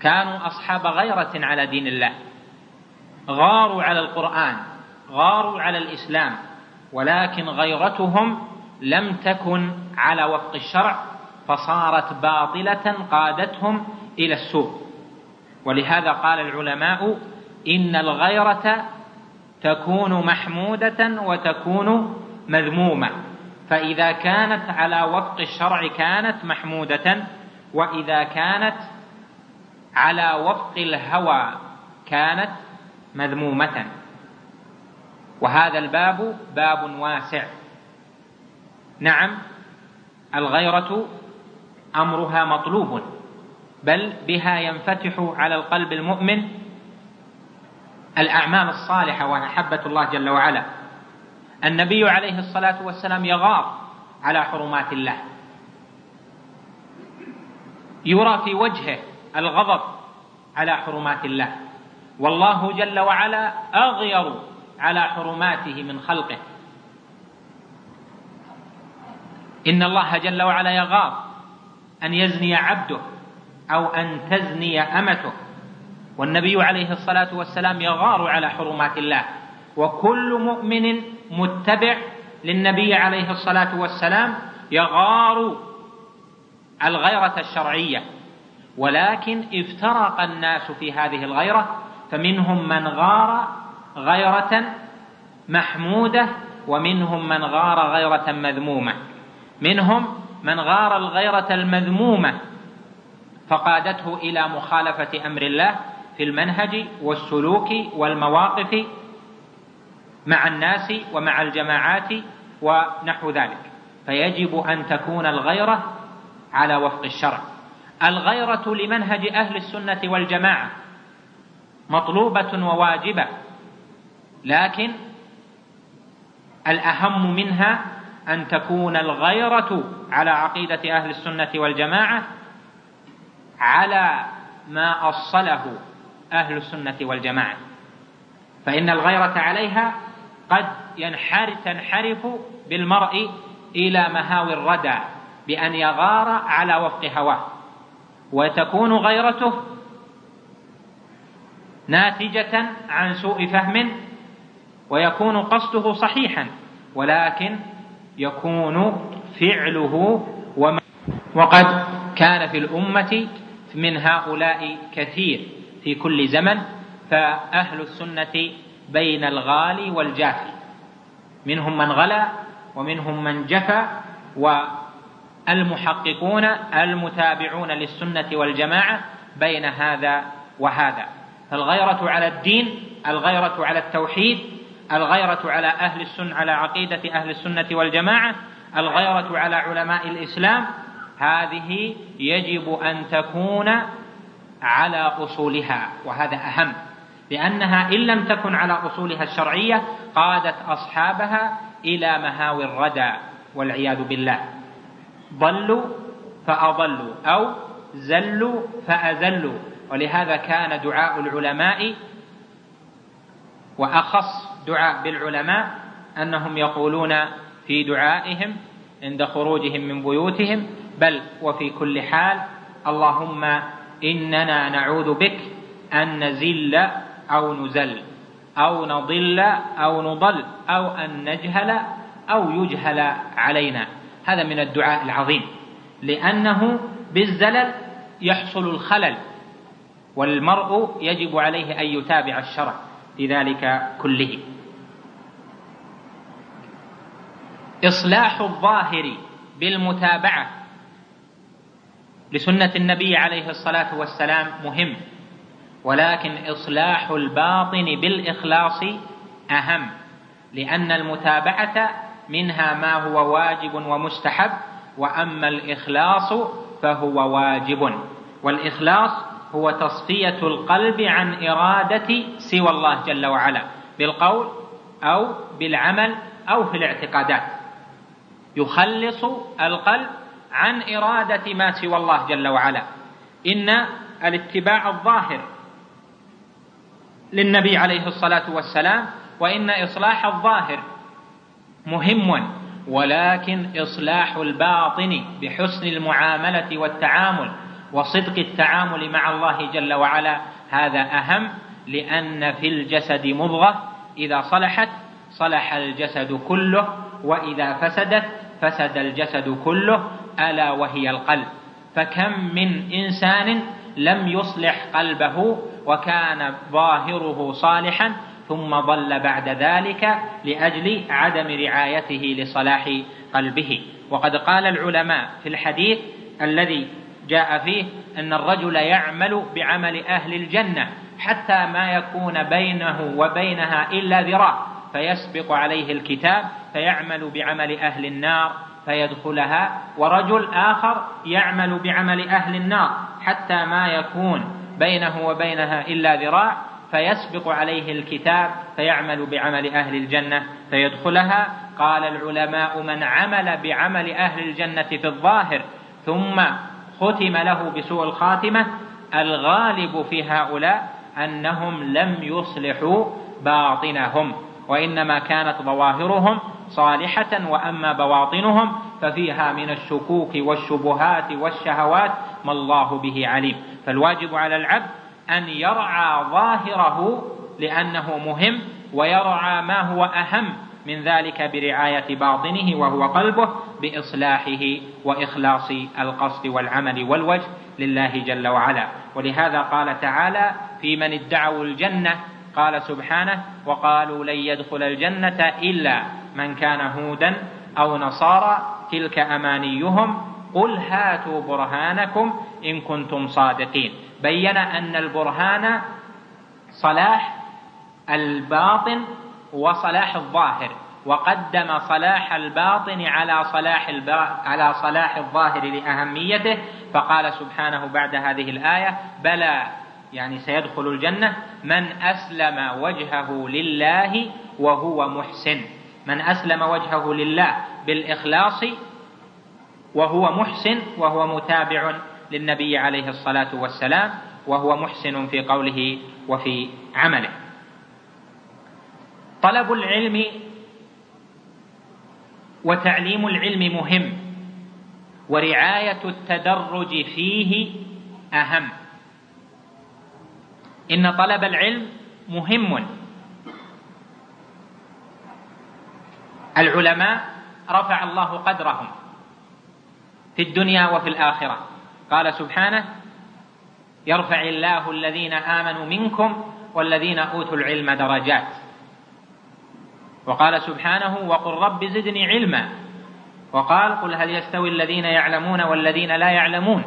كانوا أصحاب غيرة على دين الله. غاروا على القرآن غاروا على الإسلام ولكن غيرتهم لم تكن على وفق الشرع فصارت باطلة قادتهم إلى السوء. ولهذا قال العلماء إن الغيرة تكون محمودة وتكون مذمومة. فإذا كانت على وفق الشرع كانت محمودة وإذا كانت على وفق الهوى كانت مذمومة. وهذا الباب باب واسع. نعم الغيرة أمرها مطلوب بل بها ينفتح على القلب المؤمن الأعمال الصالحة ومحبة الله جل وعلا. النبي عليه الصلاة والسلام يغار على حرمات الله. يرى في وجهه الغضب على حرمات الله. والله جل وعلا أغير على حرماته من خلقه. إن الله جل وعلا يغار أن يزني عبده أو أن تزني أمته. والنبي عليه الصلاة والسلام يغار على حرمات الله. وكل مؤمن متبع للنبي عليه الصلاة والسلام يغار الغيرة الشرعية. ولكن افترق الناس في هذه الغيرة فمنهم من غار غيرة محمودة ومنهم من غار غيرة مذمومة. منهم من غار الغيرة المذمومة فقادته إلى مخالفة أمر الله في المنهج والسلوك والمواقف مع الناس ومع الجماعات ونحو ذلك. فيجب أن تكون الغيرة على وفق الشرع. الغيرة لمنهج أهل السنة والجماعة مطلوبة وواجبة لكن الأهم منها أن تكون الغيرة على عقيدة أهل السنة والجماعة على ما أصله أهل السنة والجماعة. فإن الغيرة عليها قد ينحرف تنحرف بالمرء إلى مهاوي الردى بأن يغار على وفق هواه. وتكون غيرته ناتجة عن سوء فهم ويكون قصده صحيحا ولكن يكون فعله وما وقد كان في الأمة من هؤلاء كثير في كل زمن فأهل السنة بين الغالي والجافي. منهم من غلا ومنهم من جفى والمحققون المتابعون للسنة والجماعة بين هذا وهذا. فالغيرة على الدين الغيرة على التوحيد الغيرة على أهل السنة على عقيدة أهل السنة والجماعة الغيرة على علماء الإسلام. هذه يجب أن تكون على أصولها وهذا أهم. لأنها إن لم تكن على أصولها الشرعية قادت أصحابها إلى مهاوي الردى والعياذ بالله. ضلوا فأضلوا أو زلوا فأزلوا ولهذا كان دعاء العلماء وأخص دعاء بالعلماء أنهم يقولون في دعائهم عند خروجهم من بيوتهم بل وفي كل حال اللهم إننا نعوذ بك أن نزل أو نزل أو نضل أو نضل أو أن نجهل أو يجهل علينا. هذا من الدعاء العظيم. لأنه بالزلل يحصل الخلل والمرء يجب عليه أن يتابع الشرع في ذلك كله. إصلاح الظاهر بالمتابعة لسنة النبي عليه الصلاة والسلام مهم. ولكن إصلاح الباطن بالإخلاص أهم لأن المتابعة منها ما هو واجب ومستحب وأما الإخلاص فهو واجب. والإخلاص هو تصفية القلب عن إرادة سوى الله جل وعلا بالقول أو بالعمل أو في الاعتقادات. يخلص القلب عن إرادة ما سوى الله جل وعلا. إن الاتباع الظاهر للنبي عليه الصلاة والسلام وإن إصلاح الظاهر مهم ولكن إصلاح الباطن بحسن المعاملة والتعامل وصدق التعامل مع الله جل وعلا هذا أهم لأن في الجسد مضغة إذا صلحت صلح الجسد كله وإذا فسدت فسد الجسد كله ألا وهي القلب. فكم من إنسان لم يصلح قلبه وكان ظاهره صالحا ثم ضل بعد ذلك لأجل عدم رعايته لصلاح قلبه. وقد قال العلماء في الحديث الذي جاء فيه أن الرجل يعمل بعمل أهل الجنة حتى ما يكون بينه وبينها إلا ذراع فيسبق عليه الكتاب فيعمل بعمل أهل النار فيدخلها ورجل آخر يعمل بعمل أهل النار حتى ما يكون بينه وبينها إلا ذراع فيسبق عليه الكتاب فيعمل بعمل أهل الجنة فيدخلها. قال العلماء من عمل بعمل أهل الجنة في الظاهر ثم ختم له بسوء الخاتمة. الغالب في هؤلاء أنهم لم يصلحوا باطنهم وإنما كانت ظواهرهم صالحة وأما بواطنهم ففيها من الشكوك والشبهات والشهوات ما الله به عليم. فالواجب على العبد أن يرعى ظاهره لأنه مهم ويرعى ما هو أهم من ذلك برعاية باطنه وهو قلبه بإصلاحه وإخلاص القصد والعمل والوجه لله جل وعلا. ولهذا قال تعالى في من ادعوا الجنة قال سبحانه وقالوا لن يدخل الجنة إلا من كان هودا أو نصارى تلك أمانيهم قل هاتوا برهانكم ان كنتم صادقين. بين ان البرهان صلاح الباطن وصلاح الظاهر. وقدم صلاح الباطن على صلاح على صلاح الظاهر لأهميته. فقال سبحانه بعد هذه الآية بلى. يعني سيدخل الجنة. من أسلم وجهه لله وهو محسن. من أسلم وجهه لله بالإخلاص وهو محسن وهو متابع للنبي عليه الصلاة والسلام وهو محسن في قوله وفي عمله. طلب العلم وتعليم العلم مهم ورعاية التدرج فيه أهم. إن طلب العلم مهم. العلماء رفع الله قدرهم. في الدنيا وفي الآخرة. قال سبحانه يرفع الله الذين آمنوا منكم والذين أوتوا العلم درجات. وقال سبحانه وقل رب زدني علما. وقال قل هل يستوي الذين يعلمون والذين لا يعلمون؟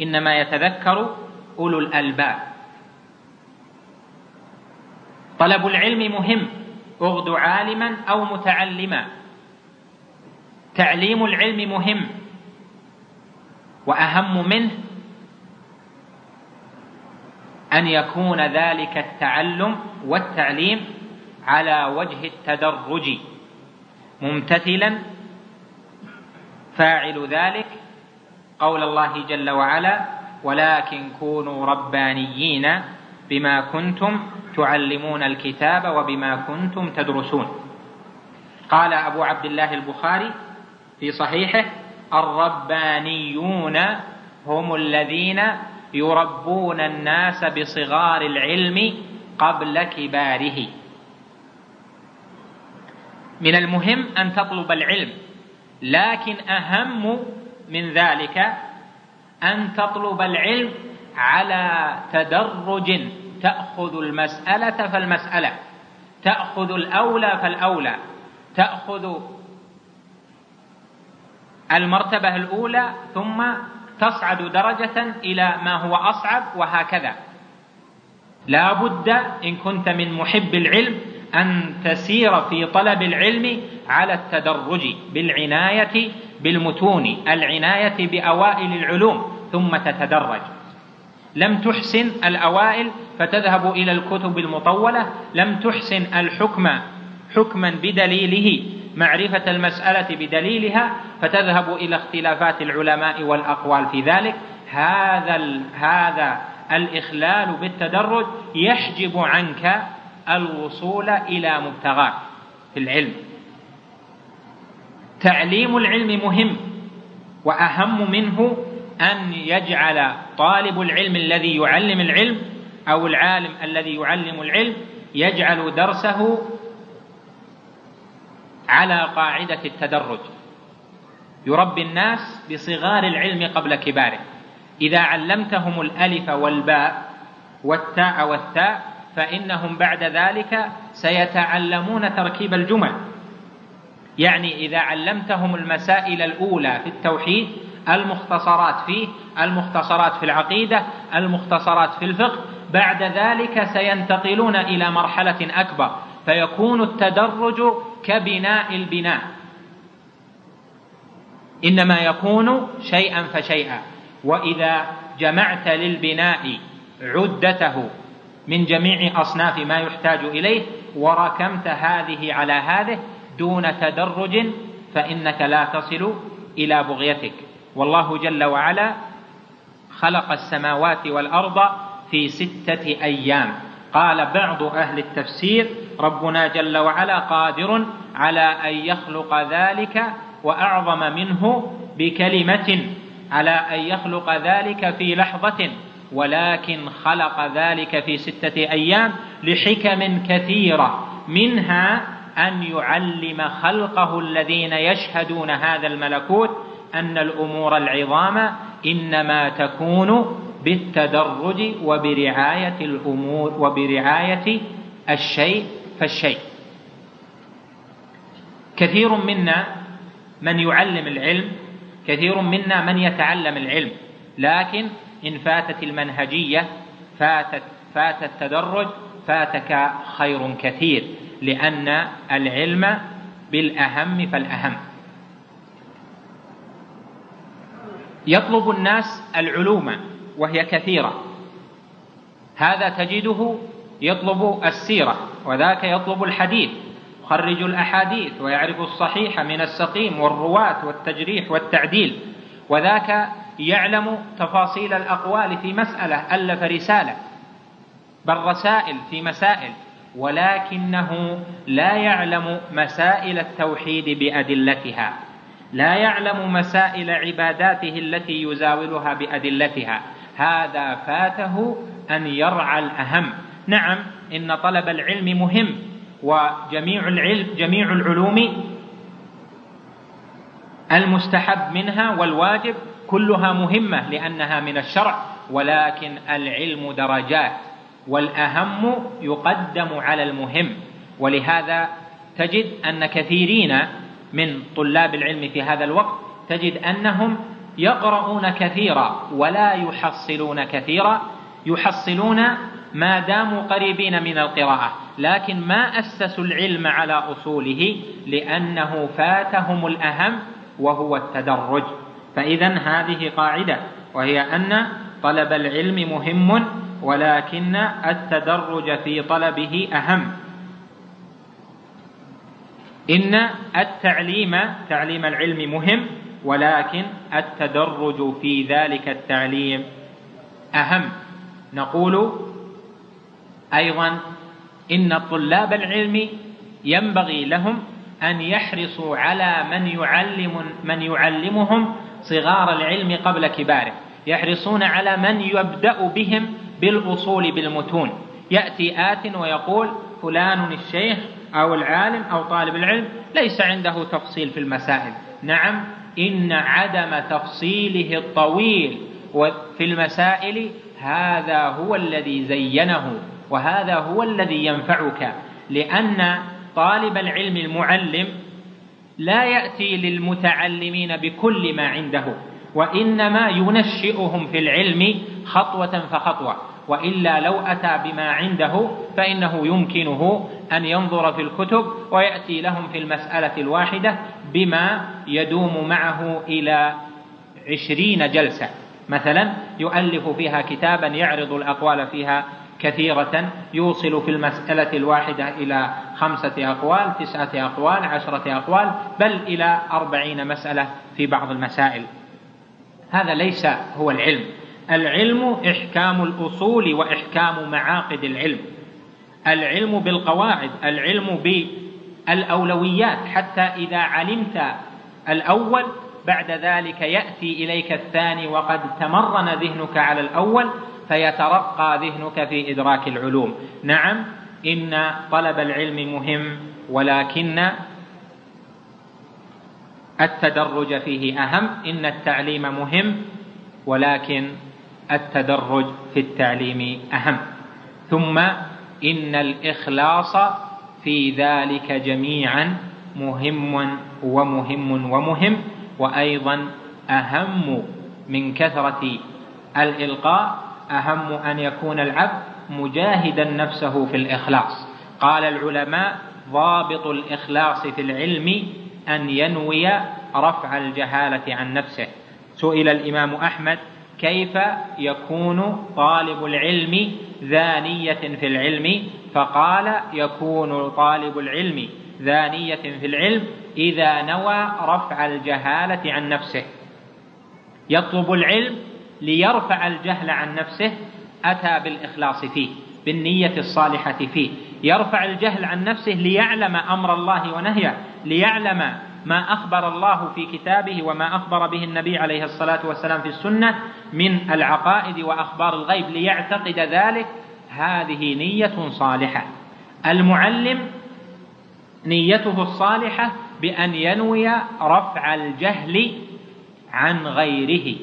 إنما يتذكر أولو الألباب. طلب العلم مهم. اغد عالما أو متعلما. تعليم العلم مهم. وأهم منه أن يكون ذلك التعلم والتعليم على وجه التدرج. ممتثلا فاعل ذلك قول الله جل وعلا ولكن كونوا ربانيين بما كنتم تعلمون الكتاب وبما كنتم تدرسون قال أبو عبد الله البخاري في صحيحه الربانيون هم الذين يربون الناس بصغار العلم قبل كباره. من المهم أن تطلب العلم لكن أهم من ذلك أن تطلب العلم على تدرج تأخذ المسألة فالمسألة تأخذ الأولى فالأولى تأخذ المرتبة الأولى ثم تصعد درجة إلى ما هو أصعب وهكذا. لا بد إن كنت من محب العلم أن تسير في طلب العلم على التدرج بالعناية بالمتون العناية بأوائل العلوم ثم تتدرج. لم تحسن الأوائل فتذهب إلى الكتب المطولة لم تحسن الحكم حكما بدليله معرفة المسألة بدليلها فتذهب إلى اختلافات العلماء والأقوال في ذلك. هذا هذا الإخلال بالتدرج يحجب عنك الوصول إلى مبتغاك في العلم. تعليم العلم مهم وأهم منه أن يجعل طالب العلم الذي يعلم العلم أو العالم الذي يعلم العلم يجعل درسه على قاعدة التدرج. يربي الناس بصغار العلم قبل كباره. إذا علمتهم الألف والباء والتاء والثاء فإنهم بعد ذلك سيتعلمون تركيب الجمل. يعني إذا علمتهم المسائل الأولى في التوحيد المختصرات فيه المختصرات في العقيدة المختصرات في الفقه بعد ذلك سينتقلون إلى مرحلة أكبر. فيكون التدرج كبناء البناء. إنما يكون شيئا فشيئا. وإذا جمعت للبناء عدته من جميع أصناف ما يحتاج إليه وركمت هذه على هذه دون تدرج فإنك لا تصل إلى بغيتك. والله جل وعلا خلق السماوات والأرض في ستة أيام. قال بعض أهل التفسير ربنا جل وعلا قادر على أن يخلق ذلك وأعظم منه بكلمة على أن يخلق ذلك في لحظة ولكن خلق ذلك في ستة أيام لحكم كثيرة منها أن يعلم خلقه الذين يشهدون هذا الملكوت أن الأمور العظام إنما تكون بالتدرج وبرعاية الأمور وبرعاية الشيء فالشيء. كثير منا من يعلم العلم كثير منا من يتعلم العلم لكن إن فاتت المنهجية فاتت فات التدرج فاتك خير كثير لأن العلم بالأهم فالأهم. يطلب الناس العلوم وهي كثيرة. هذا تجده يطلب السيرة وذاك يطلب الحديث. يخرج الأحاديث ويعرف الصحيح من السقيم والرواة والتجريح والتعديل. وذاك يعلم تفاصيل الأقوال في مسألة ألف رسالة بل رسائل في مسائل. ولكنه لا يعلم مسائل التوحيد بأدلتها لا يعلم مسائل عباداته التي يزاولها بأدلتها. هذا فاته أن يرعى الأهم. نعم إن طلب العلم مهم وجميع العلم جميع العلوم المستحب منها والواجب كلها مهمة لأنها من الشرع ولكن العلم درجات والأهم يقدم على المهم. ولهذا تجد أن كثيرين من طلاب العلم في هذا الوقت تجد أنهم يقرؤون كثيرا ولا يحصلون كثيرا يحصلون ما داموا قريبين من القراءة لكن ما أسسوا العلم على أصوله لأنه فاتهم الأهم وهو التدرج. فإذا هذه قاعدة وهي أن طلب العلم مهم ولكن التدرج في طلبه أهم. إن التعليم تعليم العلم مهم ولكن التدرج في ذلك التعليم أهم. نقول أيضا إن طلاب العلم ينبغي لهم أن يحرصوا على من يعلم من يعلمهم صغار العلم قبل كباره يحرصون على من يبدأ بهم بالأصول بالمتون. يأتي آت ويقول فلان الشيخ أو العالم أو طالب العلم ليس عنده تفصيل في المسائل. نعم إن عدم تفصيله الطويل في المسائل هذا هو الذي زينه. وهذا هو الذي ينفعك لأن طالب العلم المعلم لا يأتي للمتعلمين بكل ما عنده وإنما ينشئهم في العلم خطوة فخطوة وإلا لو أتى بما عنده فإنه يمكنه أن ينظر في الكتب ويأتي لهم في المسألة الواحدة بما يدوم معه إلى عشرين جلسة. مثلا يؤلف فيها كتابا يعرض الأقوال فيها كثيرة يوصل في المسألة الواحدة إلى خمسة أقوال تسعة أقوال عشرة أقوال بل إلى أربعين مسألة في بعض المسائل. هذا ليس هو العلم. العلم إحكام الأصول وإحكام معاقد العلم. العلم بالقواعد العلم بالأولويات. حتى إذا علمت الأول بعد ذلك يأتي إليك الثاني وقد تمرن ذهنك على الأول. فيترقى ذهنك في إدراك العلوم. نعم إن طلب العلم مهم ولكن التدرج فيه أهم. إن التعليم مهم ولكن التدرج في التعليم أهم. ثم إن الإخلاص في ذلك جميعا مهم ومهم ومهم وأيضا أهم من كثرة الإلقاء أهم أن يكون العبد مجاهدا نفسه في الإخلاص. قال العلماء ضابط الإخلاص في العلم أن ينوي رفع الجهالة عن نفسه. سئل الإمام أحمد كيف يكون طالب العلم ذانية في العلم؟ فقال يكون طالب العلم ذانية في العلم إذا نوى رفع الجهالة عن نفسه. يطلب العلم ليرفع الجهل عن نفسه أتى بالإخلاص فيه بالنية الصالحة فيه. يرفع الجهل عن نفسه ليعلم أمر الله ونهيه ليعلم ما أخبر الله في كتابه وما أخبر به النبي عليه الصلاة والسلام في السنة من العقائد وأخبار الغيب ليعتقد ذلك. هذه نية صالحة. المعلم نيته الصالحة بأن ينوي رفع الجهل عن غيره.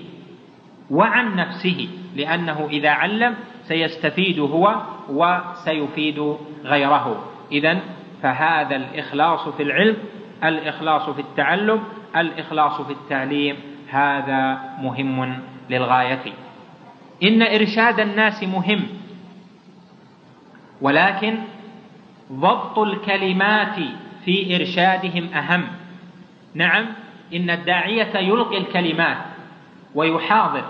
وعن نفسه لأنه إذا علم سيستفيد هو وسيفيد غيره. إذا فهذا الإخلاص في العلم الإخلاص في التعلم الإخلاص في التعليم هذا مهم للغاية. إن إرشاد الناس مهم ولكن ضبط الكلمات في إرشادهم أهم. نعم إن الداعية يلقي الكلمات. ويحاضر.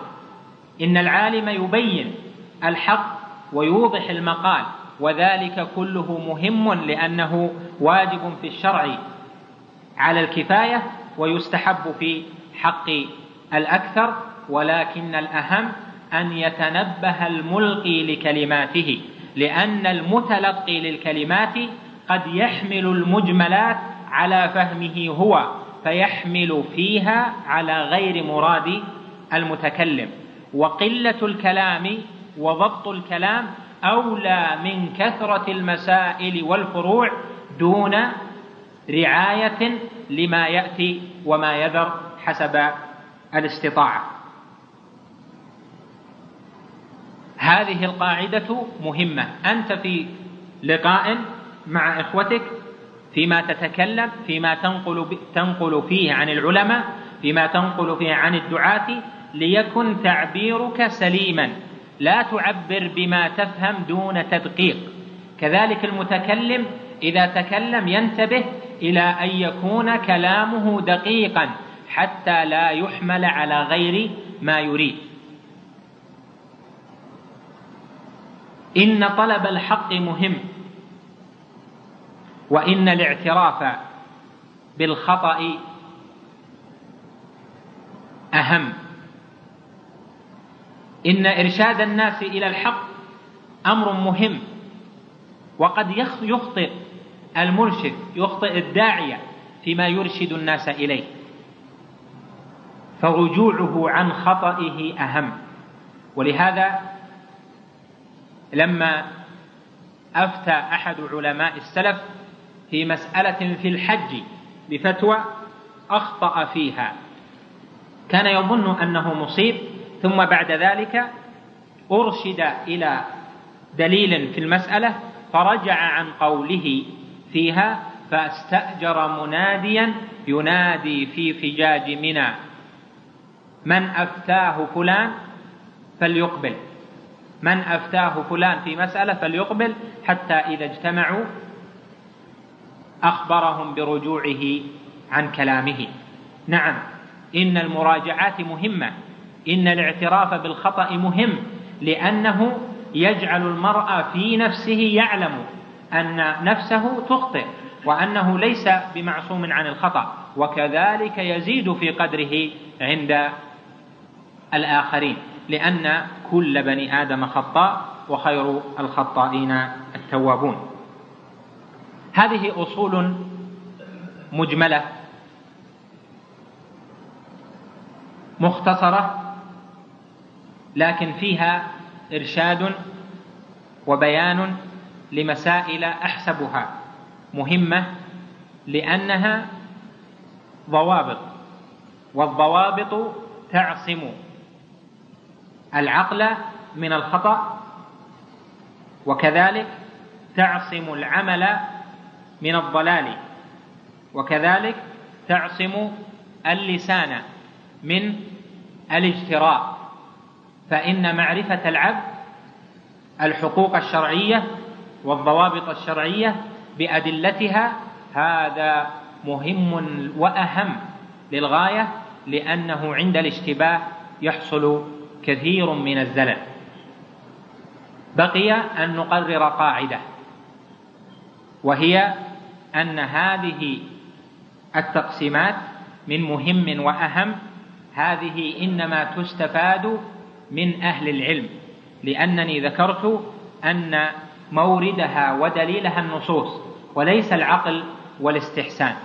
إن العالم يبين الحق ويوضح المقال وذلك كله مهم لأنه واجب في الشرع على الكفاية ويستحب في حق الأكثر ولكن الأهم أن يتنبه الملقي لكلماته لأن المتلقي للكلمات قد يحمل المجملات على فهمه هو فيحمل فيها على غير مراد المتكلم وقلة الكلام وضبط الكلام أولى من كثرة المسائل والفروع دون رعاية لما يأتي وما يذر حسب الاستطاعة. هذه القاعدة مهمة. أنت في لقاء مع إخوتك فيما تتكلم فيما تنقل تنقل فيه عن العلماء فيما تنقل فيه عن الدعاة ليكن تعبيرك سليما. لا تعبر بما تفهم دون تدقيق. كذلك المتكلم إذا تكلم ينتبه إلى أن يكون كلامه دقيقا حتى لا يحمل على غير ما يريد. إن طلب الحق مهم. وإن الاعتراف بالخطأ أهم. إن إرشاد الناس إلى الحق أمر مهم وقد يخطئ المرشد يخطئ الداعية فيما يرشد الناس إليه. فرجوعه عن خطئه أهم. ولهذا لما أفتى أحد علماء السلف في مسألة في الحج بفتوى أخطأ فيها. كان يظن أنه مصيب ثم بعد ذلك أرشد إلى دليل في المسألة فرجع عن قوله فيها فاستأجر مناديا ينادي في فجاج منى من أفتاه فلان فليقبل من أفتاه فلان في مسألة فليقبل حتى إذا اجتمعوا أخبرهم برجوعه عن كلامه. نعم إن المراجعات مهمة. إن الاعتراف بالخطأ مهم لأنه يجعل المرء في نفسه يعلم أن نفسه تخطئ وأنه ليس بمعصوم عن الخطأ وكذلك يزيد في قدره عند الآخرين لأن كل بني آدم خطاء وخير الخطائين التوابون. هذه أصول مجملة مختصرة لكن فيها إرشاد وبيان لمسائل أحسبها مهمة لأنها ضوابط والضوابط تعصم العقل من الخطأ وكذلك تعصم العمل من الضلال وكذلك تعصم اللسان من الاجتراء. فإن معرفة العبد الحقوق الشرعية والضوابط الشرعية بأدلتها هذا مهم وأهم للغاية لأنه عند الاشتباه يحصل كثير من الزلل. بقي أن نقرر قاعدة وهي أن هذه التقسيمات من مهم وأهم هذه إنما تستفاد من أهل العلم لأنني ذكرت أن موردها ودليلها النصوص وليس العقل والاستحسان.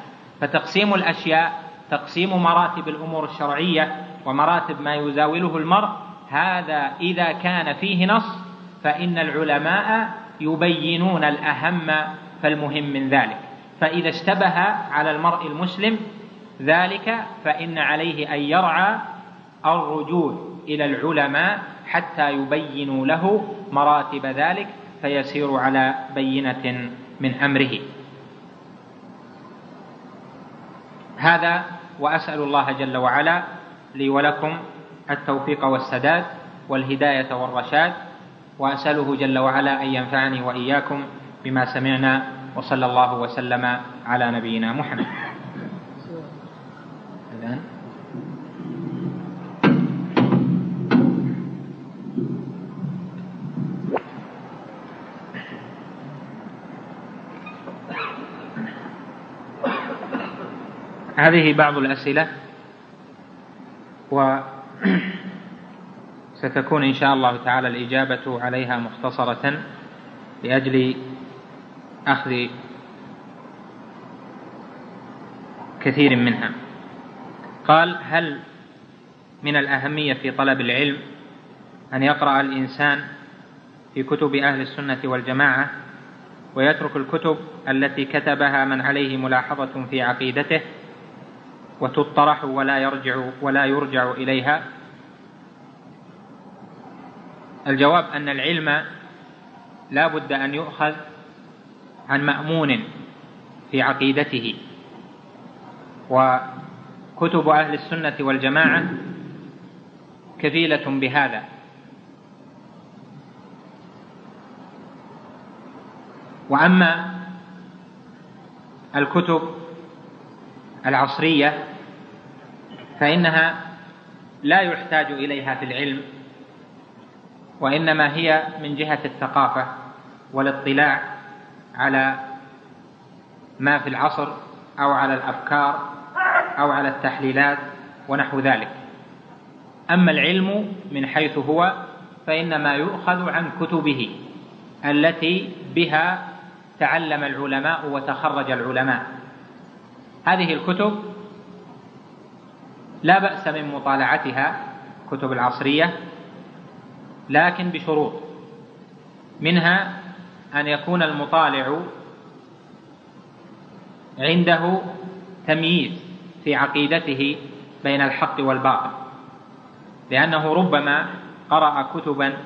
فتقسيم الأشياء تقسيم مراتب الأمور الشرعية ومراتب ما يزاوله المرء هذا إذا كان فيه نص فإن العلماء يبينون الأهم فالمهم من ذلك. فإذا اشتبه على المرء المسلم ذلك فإن عليه أن يرعى الرجوع. إلى العلماء حتى يبينوا له مراتب ذلك فيسير على بينة من أمره. هذا وأسأل الله جل وعلا لي ولكم التوفيق والسداد والهداية والرشاد وأسأله جل وعلا أن ينفعني وإياكم بما سمعنا وصلى الله وسلم على نبينا محمد. هذه بعض الأسئلة. وستكون إن شاء الله تعالى الإجابة عليها مختصرة لأجل أخذ كثير منها. قال هل من الأهمية في طلب العلم أن يقرأ الإنسان في كتب أهل السنة والجماعة ويترك الكتب التي كتبها من عليه ملاحظة في عقيدته؟ وتطرح ولا يرجع ولا يرجع إليها. الجواب أن العلم لا بد أن يؤخذ عن مأمون في عقيدته. وكتب أهل السنة والجماعة كفيلة بهذا. وأما الكتب العصرية فإنها لا يحتاج إليها في العلم وإنما هي من جهة الثقافة والاطلاع على ما في العصر أو على الأفكار أو على التحليلات ونحو ذلك. أما العلم من حيث هو فإنما يؤخذ عن كتبه التي بها تعلم العلماء وتخرج العلماء. هذه الكتب لا بأس من مطالعتها كتب العصرية لكن بشروط. منها أن يكون المطالع عنده تمييز في عقيدته بين الحق والباطل لأنه ربما قرأ كتبا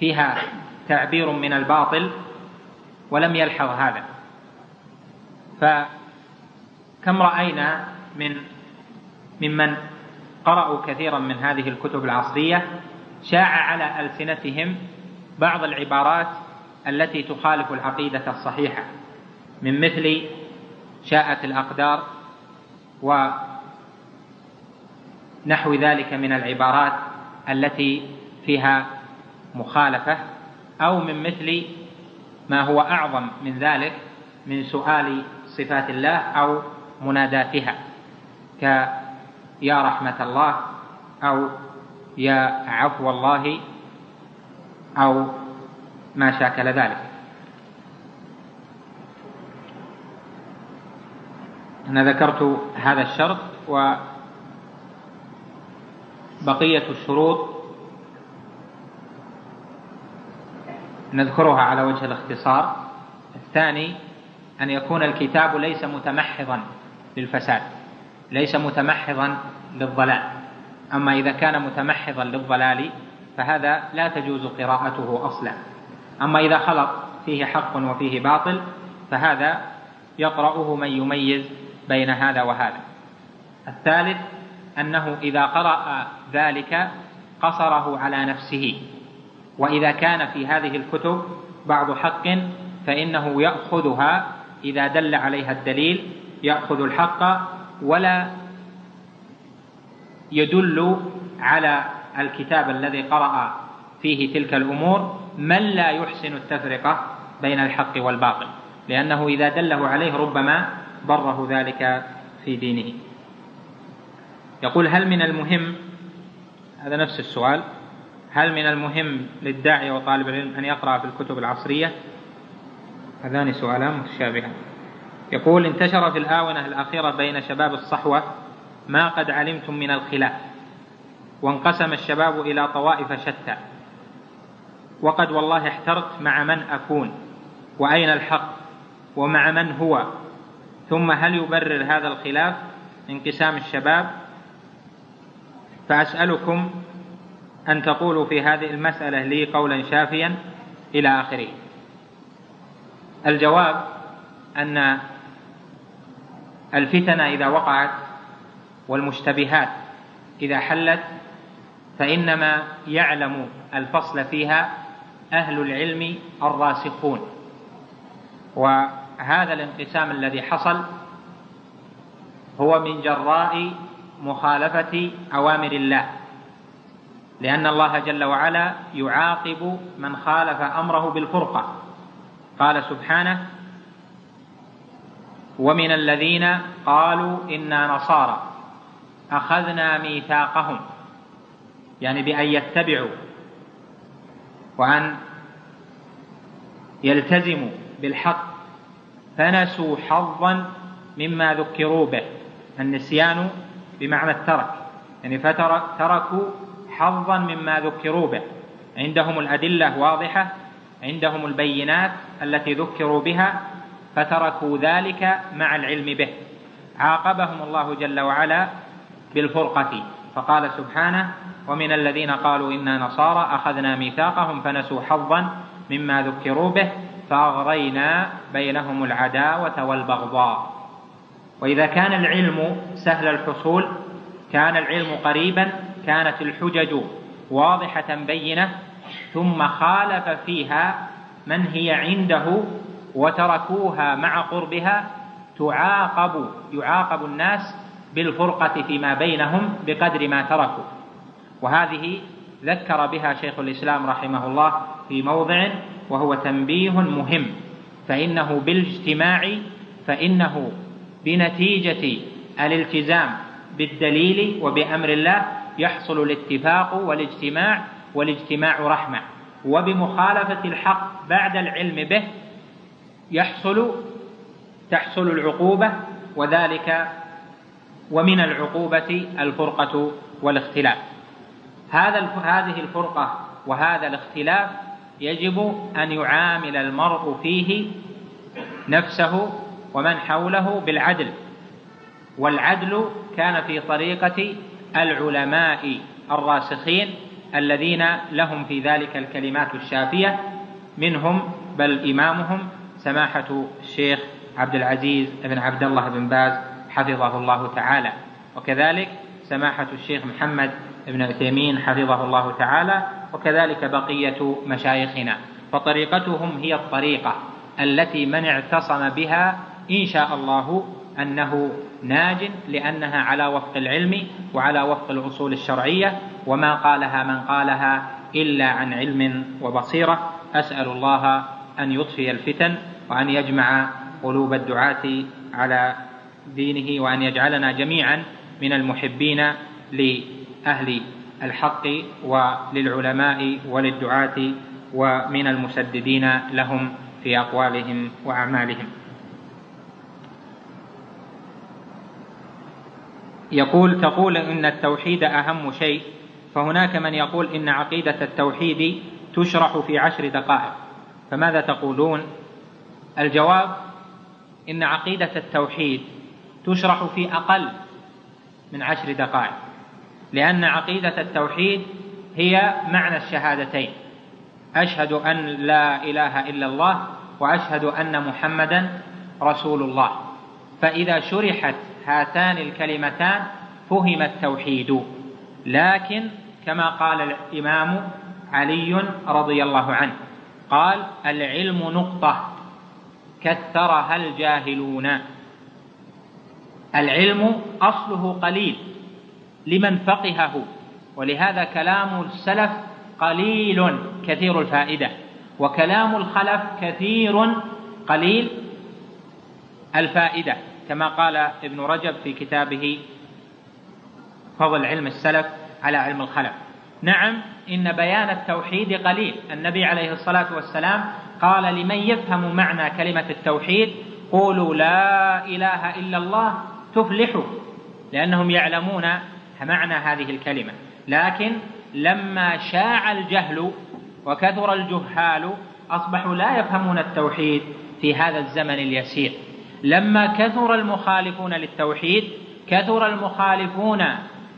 فيها تعبير من الباطل ولم يلحظ هذا. فكم رأينا من ممن قرأوا كثيرا من هذه الكتب العصرية شاع على ألسنتهم بعض العبارات التي تخالف العقيدة الصحيحة من مثل شاءت الأقدار ونحو ذلك من العبارات التي فيها مخالفة أو من مثل ما هو أعظم من ذلك من سؤال صفات الله أو مناداتها. كيا رحمة الله أو يا عفو الله أو ما شاكل ذلك. أنا ذكرت هذا الشرط وبقية الشروط نذكرها على وجه الاختصار. الثاني أن يكون الكتاب ليس متمحضا. للفساد ليس متمحضا للضلال. أما إذا كان متمحضا للضلال فهذا لا تجوز قراءته أصلا. أما إذا خلط فيه حق وفيه باطل فهذا يقرأه من يميز بين هذا وهذا. الثالث أنه إذا قرأ ذلك قصره على نفسه. وإذا كان في هذه الكتب بعض حق فإنه يأخذها إذا دل عليها الدليل يأخذ الحق ولا يدل على الكتاب الذي قرأ فيه تلك الأمور من لا يحسن التفرقة بين الحق والباطل. لأنه إذا دله عليه ربما ضره ذلك في دينه. يقول هل من المهم هذا نفس السؤال هل من المهم للداعية وطالب العلم أن يقرأ في الكتب العصرية؟ هذان سؤالان متشابهان. يقول انتشر في الآونة الأخيرة بين شباب الصحوة ما قد علمتم من الخلاف وانقسم الشباب إلى طوائف شتى. وقد والله احترت مع من أكون وأين الحق ومع من هو؟ ثم هل يبرر هذا الخلاف؟ انقسام الشباب. فأسألكم أن تقولوا في هذه المسألة لي قولا شافيا إلى آخره. الجواب أن الفتن إذا وقعت والمشتبهات إذا حلت فإنما يعلم الفصل فيها أهل العلم الراسخون. وهذا الانقسام الذي حصل هو من جراء مخالفة أوامر الله لأن الله جل وعلا يعاقب من خالف أمره بالفرقة. قال سبحانه ومن الذين قالوا إنا نصارى. أخذنا ميثاقهم. يعني بأن يتبعوا. وأن يلتزموا بالحق. فنسوا حظا مما ذكروا به. النسيان بمعنى الترك. يعني فتركوا حظا مما ذكروا به. عندهم الأدلة واضحة. عندهم البينات التي ذكروا بها. فتركوا ذلك مع العلم به. عاقبهم الله جل وعلا بالفرقة. فقال سبحانه ومن الذين قالوا إنا نصارى أخذنا ميثاقهم فنسوا حظا مما ذكروا به فأغرينا بينهم العداوة والبغضاء. وإذا كان العلم سهل الحصول كان العلم قريبا كانت الحجج واضحة بينة ثم خالف فيها من هي عنده وتركوها مع قربها تعاقب يعاقب الناس بالفرقة فيما بينهم بقدر ما تركوا. وهذه ذكر بها شيخ الإسلام رحمه الله في موضع وهو تنبيه مهم. فإنه بالاجتماع فإنه بنتيجة الالتزام بالدليل وبأمر الله يحصل الاتفاق والاجتماع والاجتماع رحمة. وبمخالفة الحق بعد العلم به يحصل تحصل العقوبة وذلك ومن العقوبة الفرقة والاختلاف. هذا هذه الفرقة وهذا الاختلاف يجب أن يعامل المرء فيه نفسه ومن حوله بالعدل. والعدل كان في طريقة العلماء الراسخين الذين لهم في ذلك الكلمات الشافية منهم بل إمامهم سماحة الشيخ عبد العزيز بن عبد الله بن باز حفظه الله تعالى. وكذلك سماحة الشيخ محمد ابن عثيمين حفظه الله تعالى وكذلك بقية مشايخنا. فطريقتهم هي الطريقة التي من اعتصم بها إن شاء الله أنه ناج لأنها على وفق العلم وعلى وفق الأصول الشرعية وما قالها من قالها إلا عن علم وبصيرة. أسأل الله أن يطفي الفتن وأن يجمع قلوب الدعاة على دينه وأن يجعلنا جميعا من المحبين لأهل الحق وللعلماء وللدعاة ومن المسددين لهم في أقوالهم وأعمالهم. يقول تقول إن التوحيد أهم شيء فهناك من يقول إن عقيدة التوحيد تشرح في عشر دقائق. فماذا تقولون؟ الجواب إن عقيدة التوحيد تشرح في أقل من عشر دقائق لأن عقيدة التوحيد هي معنى الشهادتين أشهد أن لا إله إلا الله وأشهد أن محمدا رسول الله. فإذا شرحت هاتان الكلمتان فهم التوحيد لكن كما قال الإمام علي رضي الله عنه قال العلم نقطة كثرها الجاهلون. العلم أصله قليل لمن فقهه ولهذا كلام السلف قليل كثير الفائدة وكلام الخلف كثير قليل الفائدة كما قال ابن رجب في كتابه فضل علم السلف على علم الخلف. نعم إن بيان التوحيد قليل. النبي عليه الصلاة والسلام قال لمن يفهم معنى كلمة التوحيد قولوا لا إله إلا الله تفلحوا لأنهم يعلمون معنى هذه الكلمة. لكن لما شاع الجهل وكثر الجهال أصبحوا لا يفهمون التوحيد في هذا الزمن اليسير. لما كثر المخالفون للتوحيد كثر المخالفون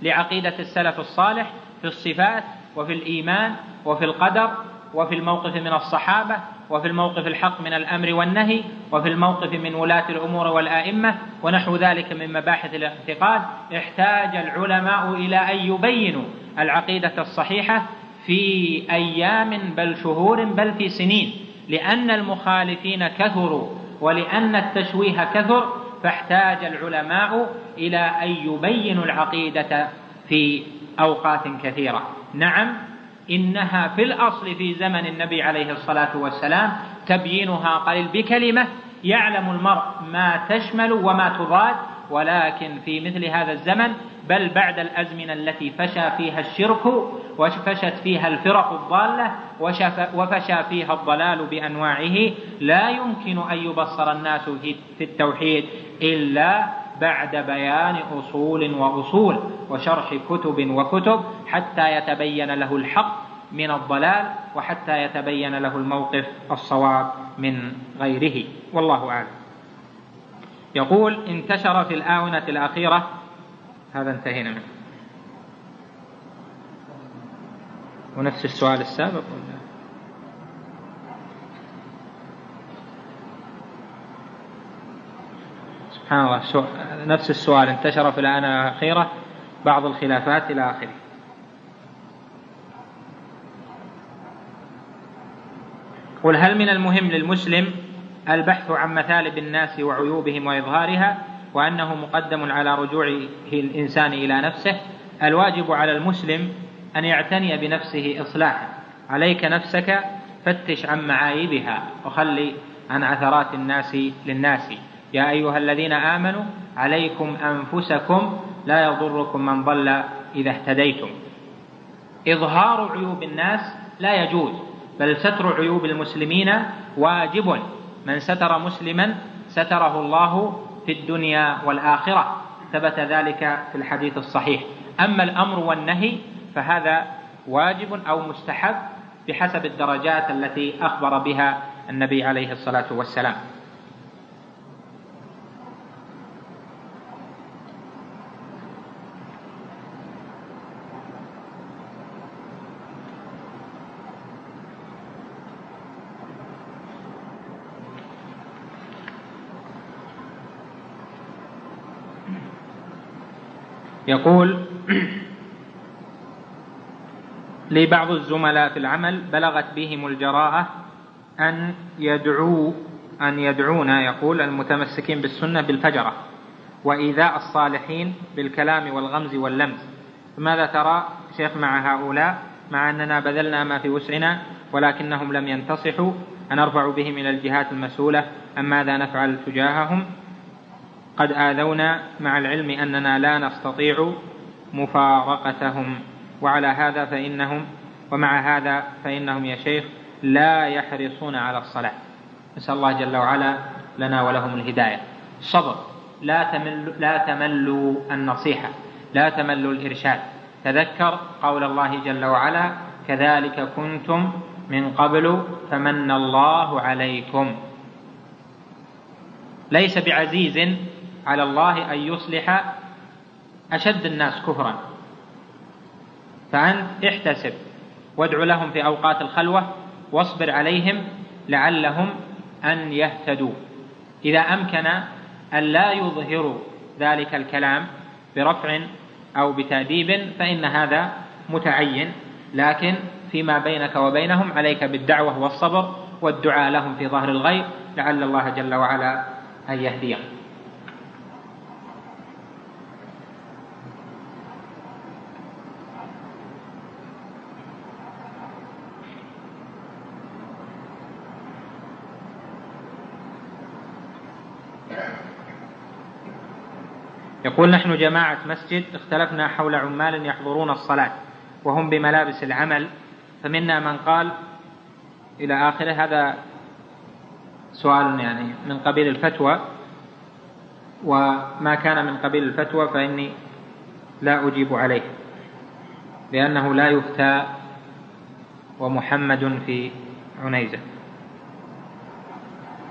لعقيدة السلف الصالح في الصفات وفي الإيمان وفي القدر وفي الموقف من الصحابة وفي الموقف الحق من الأمر والنهي وفي الموقف من ولاة الأمور والآئمة ونحو ذلك من مباحث الاعتقاد احتاج العلماء إلى أن يبينوا العقيدة الصحيحة في أيام بل شهور بل في سنين. لأن المخالفين كثروا ولأن التشويه كثر فاحتاج العلماء إلى أن يبينوا العقيدة في أوقات كثيرة. نعم إنها في الأصل في زمن النبي عليه الصلاة والسلام تبيينها قليل بكلمة يعلم المرء ما تشمل وما تضاد ولكن في مثل هذا الزمن بل بعد الأزمنة التي فشى فيها الشرك وفشت فيها الفرق الضالة وفشى فيها الضلال بأنواعه لا يمكن أن يبصر الناس في التوحيد إلا بعد بيان أصول وأصول وشرح كتب وكتب حتى يتبين له الحق من الضلال وحتى يتبين له الموقف الصواب من غيره. والله أعلم. يقول انتشر في الآونة الأخيرة. هذا انتهينا منه. ونفس السؤال السابق ولا؟ سبحان الله نفس السؤال انتشر في الآونة الأخيرة بعض الخلافات إلى آخره. قل هل من المهم للمسلم البحث عن مثالب الناس وعيوبهم وإظهارها وأنه مقدم على رجوع الإنسان إلى نفسه؟ الواجب على المسلم أن يعتني بنفسه إصلاحا. عليك نفسك فتش عن معايبها وخلي عن عثرات الناس للناس. يا أيها الذين آمنوا عليكم أنفسكم لا يضركم من ضل إذا اهتديتم. إظهار عيوب الناس لا يجوز بل ستر عيوب المسلمين واجب. من ستر مسلما ستره الله في الدنيا والآخرة. ثبت ذلك في الحديث الصحيح. أما الأمر والنهي فهذا واجب أو مستحب بحسب الدرجات التي أخبر بها النبي عليه الصلاة والسلام. يقول لي بعض الزملاء في العمل بلغت بهم الجراءة أن يدعوا أن يدعونا يقول المتمسكين بالسنة بالفجرة وإيذاء الصالحين بالكلام والغمز واللمز. ماذا ترى شيخ مع هؤلاء؟ مع أننا بذلنا ما في وسعنا ولكنهم لم ينتصحوا. أنرفع بهم إلى الجهات المسؤولة؟ أم ماذا نفعل تجاههم؟ قد آذونا مع العلم أننا لا نستطيع مفارقتهم. وعلى هذا فإنهم ومع هذا فإنهم يا شيخ لا يحرصون على الصلاة. نسأل الله جل وعلا لنا ولهم الهداية. الصبر لا تمل لا تملوا النصيحة. لا تملوا الإرشاد. تذكر قول الله جل وعلا كذلك كنتم من قبل فمن الله عليكم. ليس بعزيز على الله أن يصلح أشد الناس كفرا. فأنت احتسب وادع لهم في أوقات الخلوة واصبر عليهم لعلهم أن يهتدوا. إذا أمكن أن لا يظهروا ذلك الكلام برفع أو بتأديب فإن هذا متعين. لكن فيما بينك وبينهم عليك بالدعوة والصبر والدعاء لهم في ظهر الغيب لعل الله جل وعلا أن يهديهم. يقول نحن جماعة مسجد اختلفنا حول عمال يحضرون الصلاة وهم بملابس العمل فمنا من قال إلى آخره هذا سؤال يعني من قبيل الفتوى وما كان من قبيل الفتوى فإني لا أجيب عليه لأنه لا يفتى ومحمد في عنيزة.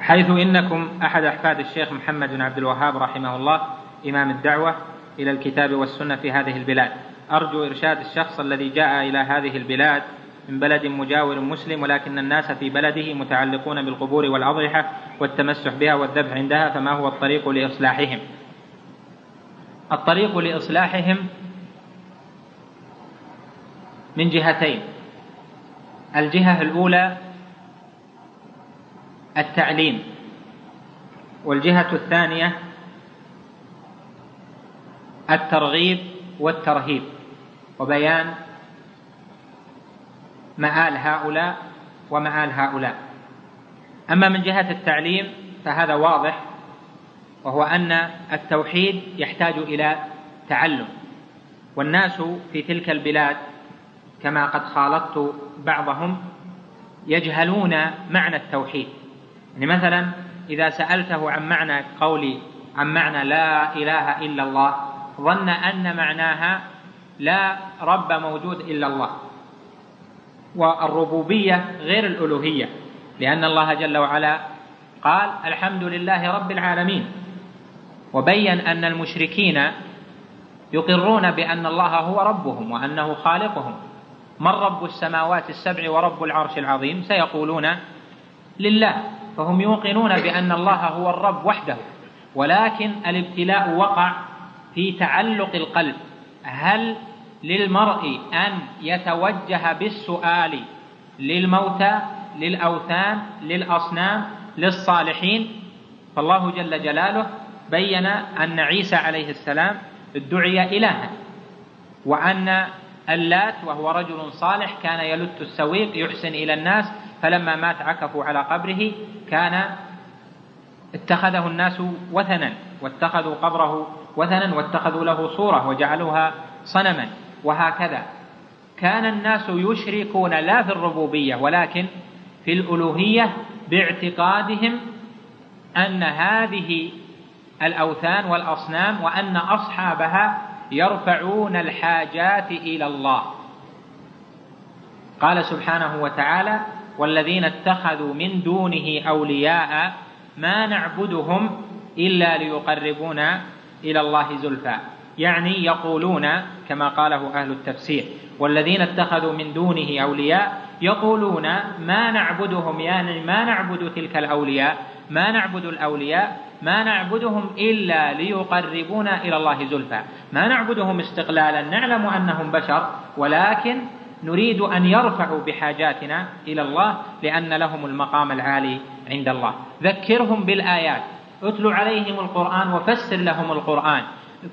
حيث إنكم أحد أحفاد الشيخ محمد بن عبد الوهاب رحمه الله إمام الدعوة إلى الكتاب والسنة في هذه البلاد. أرجو إرشاد الشخص الذي جاء إلى هذه البلاد من بلد مجاور مسلم ولكن الناس في بلده متعلقون بالقبور والأضرحة والتمسح بها والذبح عندها فما هو الطريق لإصلاحهم؟ الطريق لإصلاحهم من جهتين. الجهة الأولى التعليم والجهة الثانية الترغيب والترهيب. وبيان مآل هؤلاء ومآل هؤلاء. أما من جهة التعليم فهذا واضح وهو أن التوحيد يحتاج إلى تعلم. والناس في تلك البلاد كما قد خالطت بعضهم يجهلون معنى التوحيد. يعني مثلا إذا سألته عن معنى قولي عن معنى لا إله إلا الله ظن أن معناها لا رب موجود إلا الله. والربوبية غير الألوهية لأن الله جل وعلا قال الحمد لله رب العالمين. وبين أن المشركين يقرون بأن الله هو ربهم وأنه خالقهم. من رب السماوات السبع ورب العرش العظيم؟ سيقولون لله. فهم يوقنون بأن الله هو الرب وحده ولكن الابتلاء وقع في تعلق القلب. هل للمرء أن يتوجه بالسؤال للموتى للأوثان للأصنام للصالحين؟ فالله جل جلاله بين أن عيسى عليه السلام ادعي إلها وأن اللات وهو رجل صالح كان يلت السويق يحسن إلى الناس فلما مات عكفوا على قبره كان اتخذه الناس وثنا واتخذوا قبره وثنا واتخذوا له صورة وجعلوها صنما وهكذا. كان الناس يشركون لا في الربوبية ولكن في الألوهية باعتقادهم أن هذه الأوثان والأصنام وأن أصحابها يرفعون الحاجات إلى الله. قال سبحانه وتعالى والذين اتخذوا من دونه أولياء ما نعبدهم إلا ليقربونا إلى الله زلفى. يعني يقولون كما قاله أهل التفسير والذين اتخذوا من دونه أولياء يقولون ما نعبدهم يعني ما نعبد تلك الأولياء ما نعبد الأولياء ما نعبدهم إلا ليقربونا إلى الله زلفى. ما نعبدهم استقلالا نعلم أنهم بشر ولكن نريد أن يرفعوا بحاجاتنا إلى الله لأن لهم المقام العالي عند الله. ذكرهم بالآيات. اتل عليهم القرآن وفسر لهم القرآن.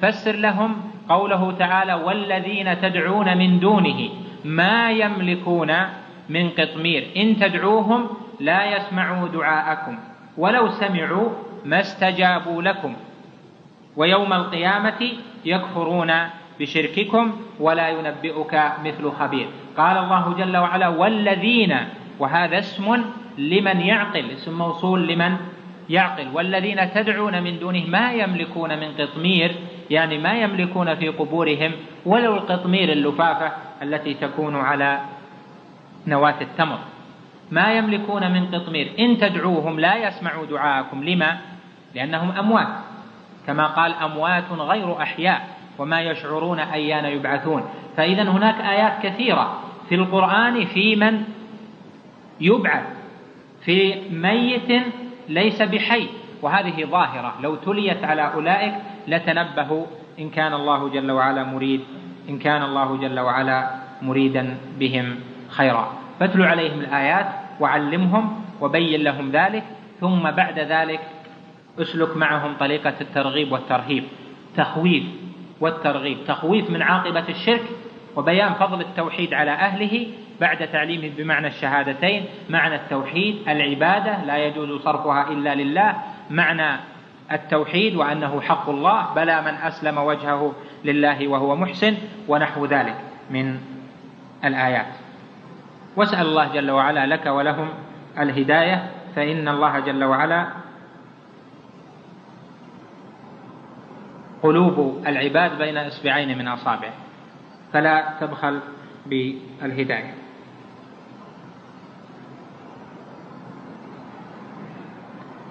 فسر لهم قوله تعالى والذين تدعون من دونه ما يملكون من قطمير. إن تدعوهم لا يسمعوا دعاءكم ولو سمعوا ما استجابوا لكم. ويوم القيامة يكفرون بشرككم ولا ينبئك مثل خبير. قال الله جل وعلا والذين وهذا اسم لمن يعقل اسم موصول لمن؟ يعقل والذين تدعون من دونه ما يملكون من قطمير يعني ما يملكون في قبورهم ولو القطمير اللفافة التي تكون على نواة التمر. ما يملكون من قطمير. إن تدعوهم لا يسمعوا دعاءكم. لما؟ لأنهم أموات. كما قال أموات غير أحياء وما يشعرون أيان يبعثون. فإذا هناك آيات كثيرة في القرآن في من يبعث في ميت ليس بحي. وهذه ظاهرة. لو تليت على أولئك لتنبهوا. إن كان الله جل وعلا مريد. إن كان الله جل وعلا مريدا بهم خيرا. فاتل عليهم الآيات وعلمهم وبين لهم ذلك. ثم بعد ذلك أسلك معهم طريقة الترغيب والترهيب. تخويف والترغيب. تخويف من عاقبة الشرك وبيان فضل التوحيد على أهله بعد تعليمه بمعنى الشهادتين معنى التوحيد العبادة لا يجوز صرفها إلا لله معنى التوحيد وأنه حق الله بلى من أسلم وجهه لله وهو محسن ونحو ذلك من الآيات. واسأل الله جل وعلا لك ولهم الهداية فإن الله جل وعلا قلوب العباد بين إصبعين من أصابعه. فلا تبخل بالهداية.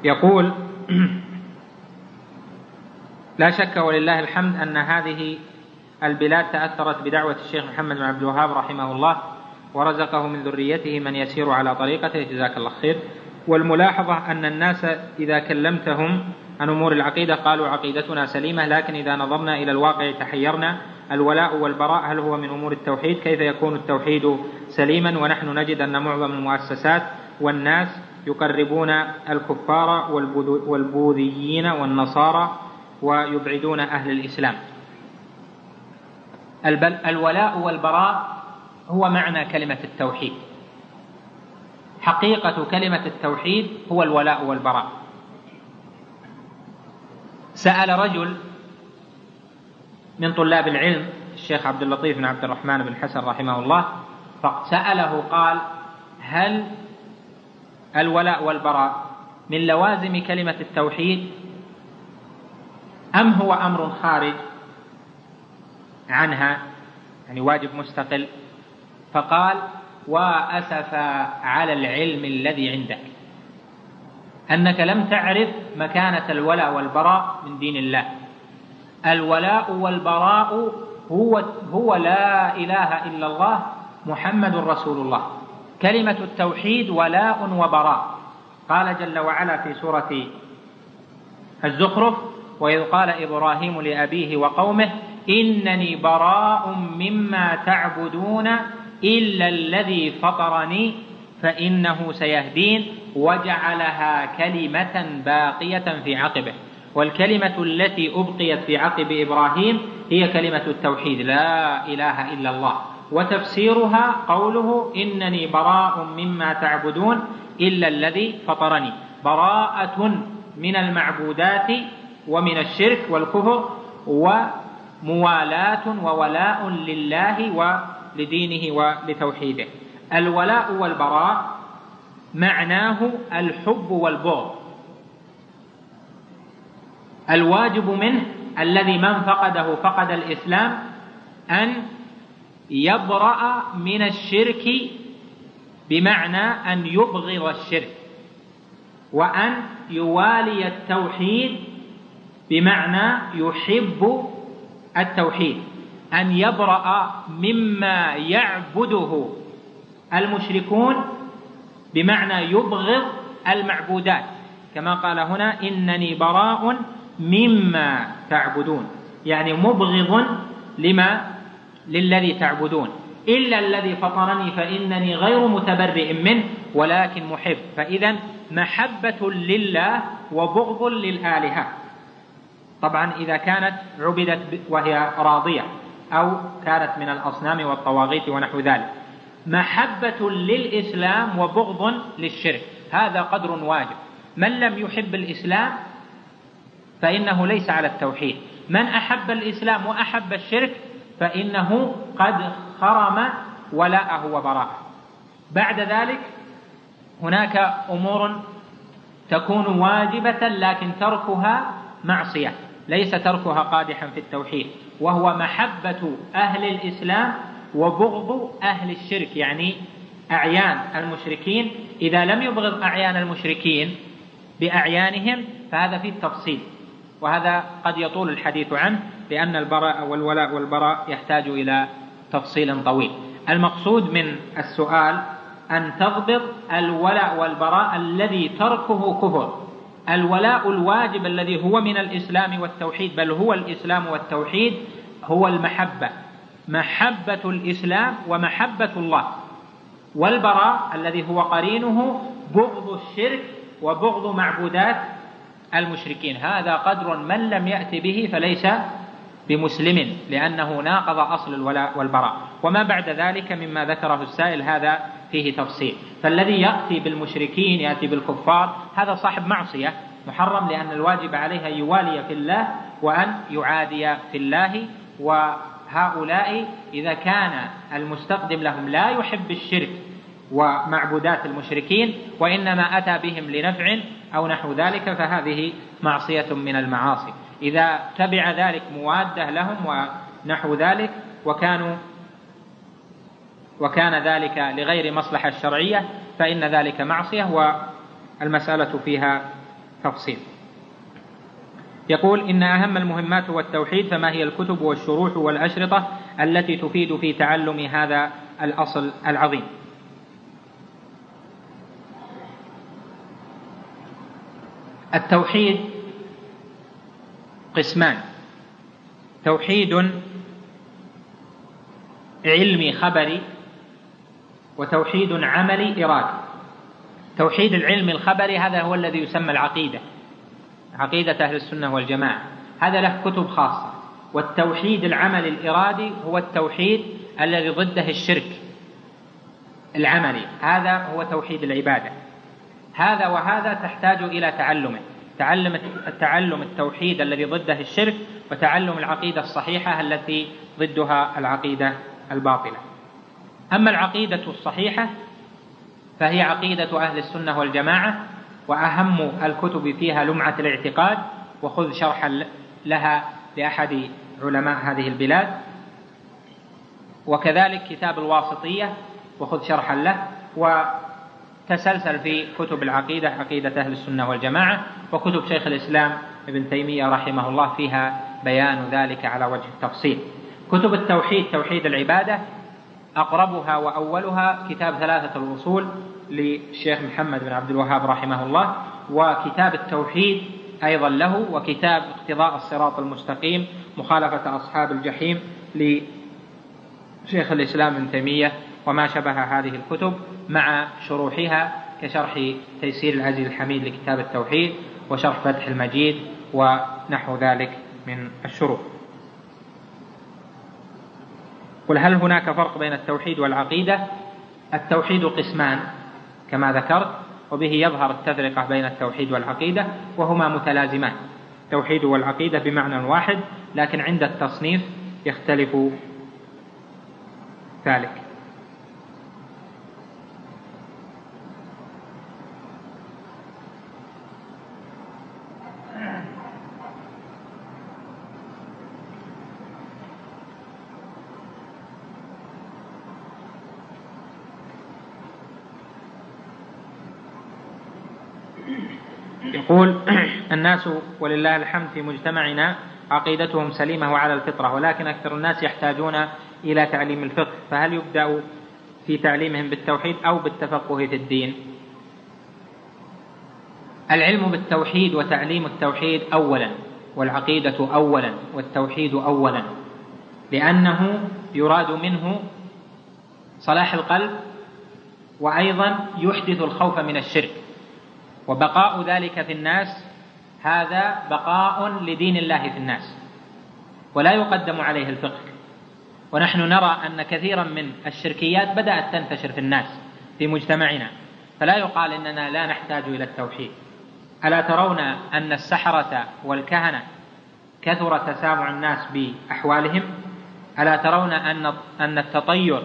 يقول لا شك ولله الحمد أن هذه البلاد تأثرت بدعوة الشيخ محمد بن عبد الوهاب رحمه الله ورزقه من ذريته من يسير على طريقته. جزاك الله خير. والملاحظة أن الناس إذا كلمتهم عن أمور العقيدة قالوا عقيدتنا سليمة لكن إذا نظرنا إلى الواقع تحيرنا. الولاء والبراء هل هو من أمور التوحيد؟ كيف يكون التوحيد سليما؟ ونحن نجد أن معظم المؤسسات والناس يقربون الكفار والبوذيين والنصارى ويبعدون أهل الإسلام. الولاء والبراء هو معنى كلمة التوحيد. حقيقة كلمة التوحيد هو الولاء والبراء. سأل رجل من طلاب العلم الشيخ عبد اللطيف بن عبد الرحمن بن حسن رحمه الله فسأله قال هل الولاء والبراء من لوازم كلمة التوحيد أم هو أمر خارج عنها يعني واجب مستقل فقال وأسف على العلم الذي عندك أنك لم تعرف مكانة الولاء والبراء من دين الله. الولاء والبراء هو هو لا إله إلا الله محمد رسول الله. كلمة التوحيد ولاء وبراء. قال جل وعلا في سورة الزخرف وإذ قال إبراهيم لأبيه وقومه إنني براء مما تعبدون إلا الذي فطرني فإنه سيهدين وجعلها كلمة باقية في عقبه. والكلمة التي أبقيت في عقب إبراهيم هي كلمة التوحيد لا إله إلا الله. وتفسيرها قوله إنني براء مما تعبدون إلا الذي فطرني. براءة من المعبودات ومن الشرك والكفر وموالاة وولاء لله ولدينه ولتوحيده. الولاء والبراء معناه الحب والبغض. الواجب منه الذي من فقده فقد الإسلام أن يبرأ من الشرك بمعنى أن يبغض الشرك وأن يوالي التوحيد بمعنى يحب التوحيد. أن يبرأ مما يعبده المشركون بمعنى يبغض المعبودات. كما قال هنا إنني براء مما تعبدون يعني مبغض لما للذي تعبدون. إلا الذي فطرني فإنني غير متبرئ منه ولكن محب. فإذا محبة لله وبغض للآلهة. طبعا إذا كانت عبدت وهي راضية أو كانت من الأصنام والطواغيت ونحو ذلك. محبة للإسلام وبغض للشرك. هذا قدر واجب. من لم يحب الإسلام فإنه ليس على التوحيد. من أحب الإسلام وأحب الشرك فإنه قد خرم ولاءه وبراءه. بعد ذلك هناك أمور تكون واجبة لكن تركها معصية ليس تركها قادحا في التوحيد وهو محبة أهل الإسلام وبغض أهل الشرك يعني أعيان المشركين. إذا لم يبغض أعيان المشركين بأعيانهم فهذا فيه التفصيل وهذا قد يطول الحديث عنه. لأن البراء والولاء والبراء يحتاج إلى تفصيل طويل. المقصود من السؤال أن تضبط الولاء والبراء الذي تركه كفر. الولاء الواجب الذي هو من الإسلام والتوحيد بل هو الإسلام والتوحيد هو المحبة. محبة الإسلام ومحبة الله. والبراء الذي هو قرينه بغض الشرك وبغض معبودات المشركين. هذا قدر من لم يأت به فليس بمسلم لأنه ناقض أصل الولاء والبراء. وما بعد ذلك مما ذكره السائل هذا فيه تفصيل. فالذي يأتي بالمشركين يأتي بالكفار هذا صاحب معصية محرم لأن الواجب عليه أن يوالي في الله وأن يعادي في الله. وهؤلاء إذا كان المستقدم لهم لا يحب الشرك ومعبودات المشركين وإنما أتى بهم لنفع أو نحو ذلك فهذه معصية من المعاصي. إذا تبع ذلك موادة لهم ونحو ذلك وكانوا وكان ذلك لغير مصلحة الشرعية فإن ذلك معصية والمسألة فيها تفصيل. يقول إن أهم المهمات هو التوحيد فما هي الكتب والشروح والأشرطة التي تفيد في تعلم هذا الأصل العظيم؟ التوحيد قسمان. توحيد علمي خبري وتوحيد عملي إرادي توحيد العلم الخبري هذا هو الذي يسمى العقيدة. عقيدة أهل السنة والجماعة. هذا له كتب خاصة. والتوحيد العملي الإرادي هو التوحيد الذي ضده الشرك العملي. هذا هو توحيد العبادة. هذا وهذا تحتاج إلى تعلمه. تعلم تعلم التوحيد الذي ضده الشرك وتعلم العقيدة الصحيحة التي ضدها العقيدة الباطلة. أما العقيدة الصحيحة فهي عقيدة أهل السنة والجماعة وأهم الكتب فيها لمعة الاعتقاد وخذ شرحا لها لأحد علماء هذه البلاد. وكذلك كتاب الواسطية وخذ شرحا له. وتسلسل في كتب العقيدة عقيدة أهل السنة والجماعة وكتب شيخ الإسلام ابن تيمية رحمه الله فيها بيان ذلك على وجه التفصيل. كتب التوحيد توحيد العبادة أقربها وأولها كتاب ثلاثة الأصول للشيخ محمد بن عبد الوهاب رحمه الله وكتاب التوحيد أيضا له وكتاب اقتضاء الصراط المستقيم مخالفة أصحاب الجحيم لشيخ الإسلام ابن تيمية وما شبه هذه الكتب مع شروحها كشرح تيسير العزيز الحميد لكتاب التوحيد وشرح فتح المجيد ونحو ذلك من الشروح. قل هل هناك فرق بين التوحيد والعقيدة؟ التوحيد قسمان كما ذكرت وبه يظهر التفرقة بين التوحيد والعقيدة وهما متلازمان. التوحيد والعقيدة بمعنى واحد لكن عند التصنيف يختلف ذلك. يقول الناس ولله الحمد في مجتمعنا عقيدتهم سليمة وعلى الفطرة ولكن أكثر الناس يحتاجون إلى تعليم الفقه فهل يبدأ في تعليمهم بالتوحيد أو بالتفقه في الدين؟ العلم بالتوحيد وتعليم التوحيد أولا والعقيدة أولا والتوحيد أولا لأنه يراد منه صلاح القلب وأيضا يحدث الخوف من الشرك. وبقاء ذلك في الناس هذا بقاء لدين الله في الناس. ولا يقدم عليه الفقه. ونحن نرى أن كثيرا من الشركيات بدأت تنتشر في الناس في مجتمعنا. فلا يقال إننا لا نحتاج إلى التوحيد. ألا ترون أن السحرة والكهنة كثر تسامع الناس بأحوالهم؟ ألا ترون أن أن التطير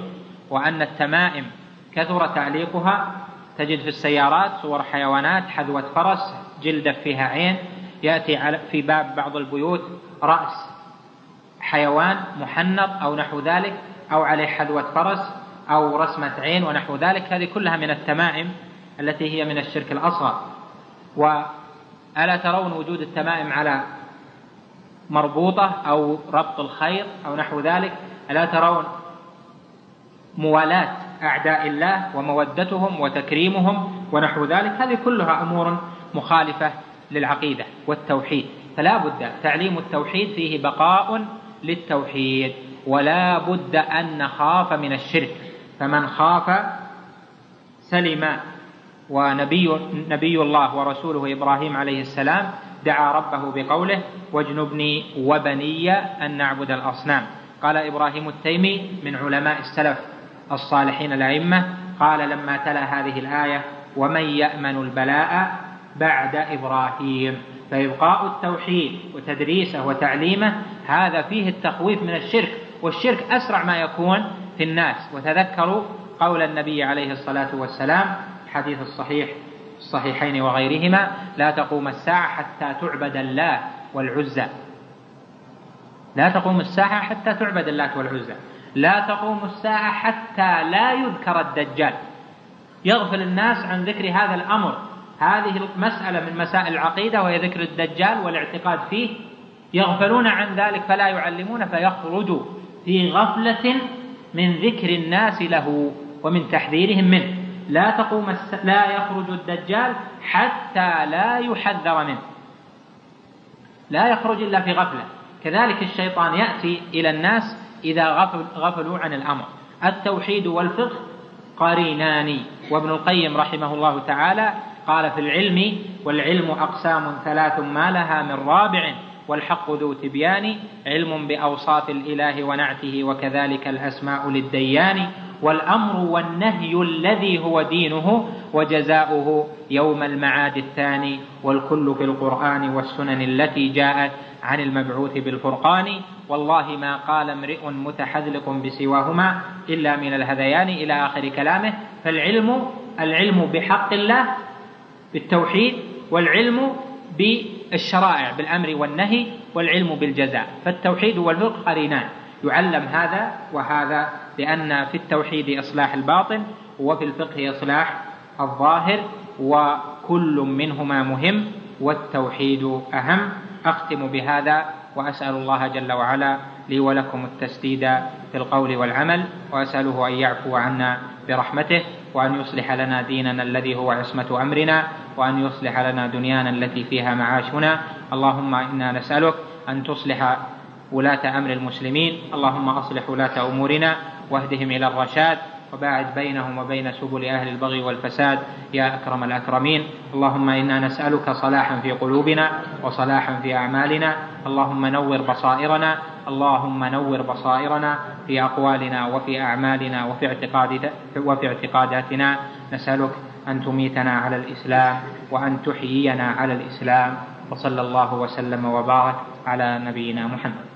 وأن التمائم كثر تعليقها تجد في السيارات صور حيوانات حذوة فرس جلدة فيها عين يأتي في باب بعض البيوت رأس حيوان محنط أو نحو ذلك أو عليه حذوة فرس أو رسمة عين ونحو ذلك. هذه كلها من التمائم التي هي من الشرك الأصغر. وألا ترون وجود التمائم على مربوطة أو ربط الخير أو نحو ذلك؟ ألا ترون موالاة أعداء الله ومودتهم وتكريمهم ونحو ذلك. هذه كلها أمور مخالفة للعقيدة والتوحيد. فلا بد تعليم التوحيد فيه بقاء للتوحيد ولا بد أن نخاف من الشرك. فمن خاف سلم ونبي نبي الله ورسوله إبراهيم عليه السلام دعا ربه بقوله واجنبني وبني أن نعبد الأصنام قال إبراهيم التيمي من علماء السلف الصالحين الأئمة قال لما تلا هذه الآية ومن يأمن البلاء بعد إبراهيم فإبقاء التوحيد وتدريسه وتعليمه هذا فيه التخويف من الشرك والشرك أسرع ما يكون في الناس. وتذكروا قول النبي عليه الصلاة والسلام الحديث الصحيح الصحيحين وغيرهما لا تقوم الساعة حتى تعبد الله والعزى لا تقوم الساعة حتى تعبد اللات والعزى لا تقوم الساعة حتى لا يذكر الدجال. يغفل الناس عن ذكر هذا الأمر. هذه المسألة من مسائل العقيدة وهي ذكر الدجال والاعتقاد فيه. يغفلون عن ذلك فلا يعلمون فيخرج في غفلة من ذكر الناس له ومن تحذيرهم منه. لا تقوم الس... لا يخرج الدجال حتى لا يحذر منه. لا يخرج إلا في غفلة. كذلك الشيطان يأتي إلى الناس إذا غفل غفلوا عن الأمر. التوحيد والفقه قرينان. وابن القيم رحمه الله تعالى قال في العلم والعلم أقسام ثلاث ما لها من رابع والحق ذو تبيان. علم بأوصاف الإله ونعته وكذلك الأسماء للديان. والأمر والنهي الذي هو دينه وجزاؤه يوم المعاد الثاني. والكل في القرآن والسنن التي جاءت عن المبعوث بالفرقان. والله ما قال امرئ متحذلق بسواهما إلا من الهذيان إلى آخر كلامه فالعلم العلم بحق الله بالتوحيد والعلم بالشرائع بالأمر والنهي والعلم بالجزاء. فالتوحيد والفقه قرينان. يعلم هذا وهذا لأن في التوحيد إصلاح الباطن وفي الفقه إصلاح الظاهر وكل منهما مهم والتوحيد أهم. أختم بهذا وأسأل الله جل وعلا لي ولكم التسديد في القول والعمل وأسأله أن يعفو عنا برحمته وأن يصلح لنا ديننا الذي هو عصمة أمرنا وأن يصلح لنا دنيانا التي فيها معاشنا. اللهم إنا نسألك أن تصلح ولاة أمر المسلمين اللهم أصلح ولاة أمورنا واهدهم إلى الرشاد وباعد بينهم وبين سبل أهل البغي والفساد. يا أكرم الأكرمين اللهم إنا نسألك صلاحا في قلوبنا وصلاحا في أعمالنا. اللهم نور بصائرنا اللهم نور بصائرنا في أقوالنا وفي أعمالنا وفي اعتقاد وفي اعتقاداتنا. نسألك أن تميتنا على الإسلام وأن تحيينا على الإسلام. وصلى الله وسلم وبارك على نبينا محمد.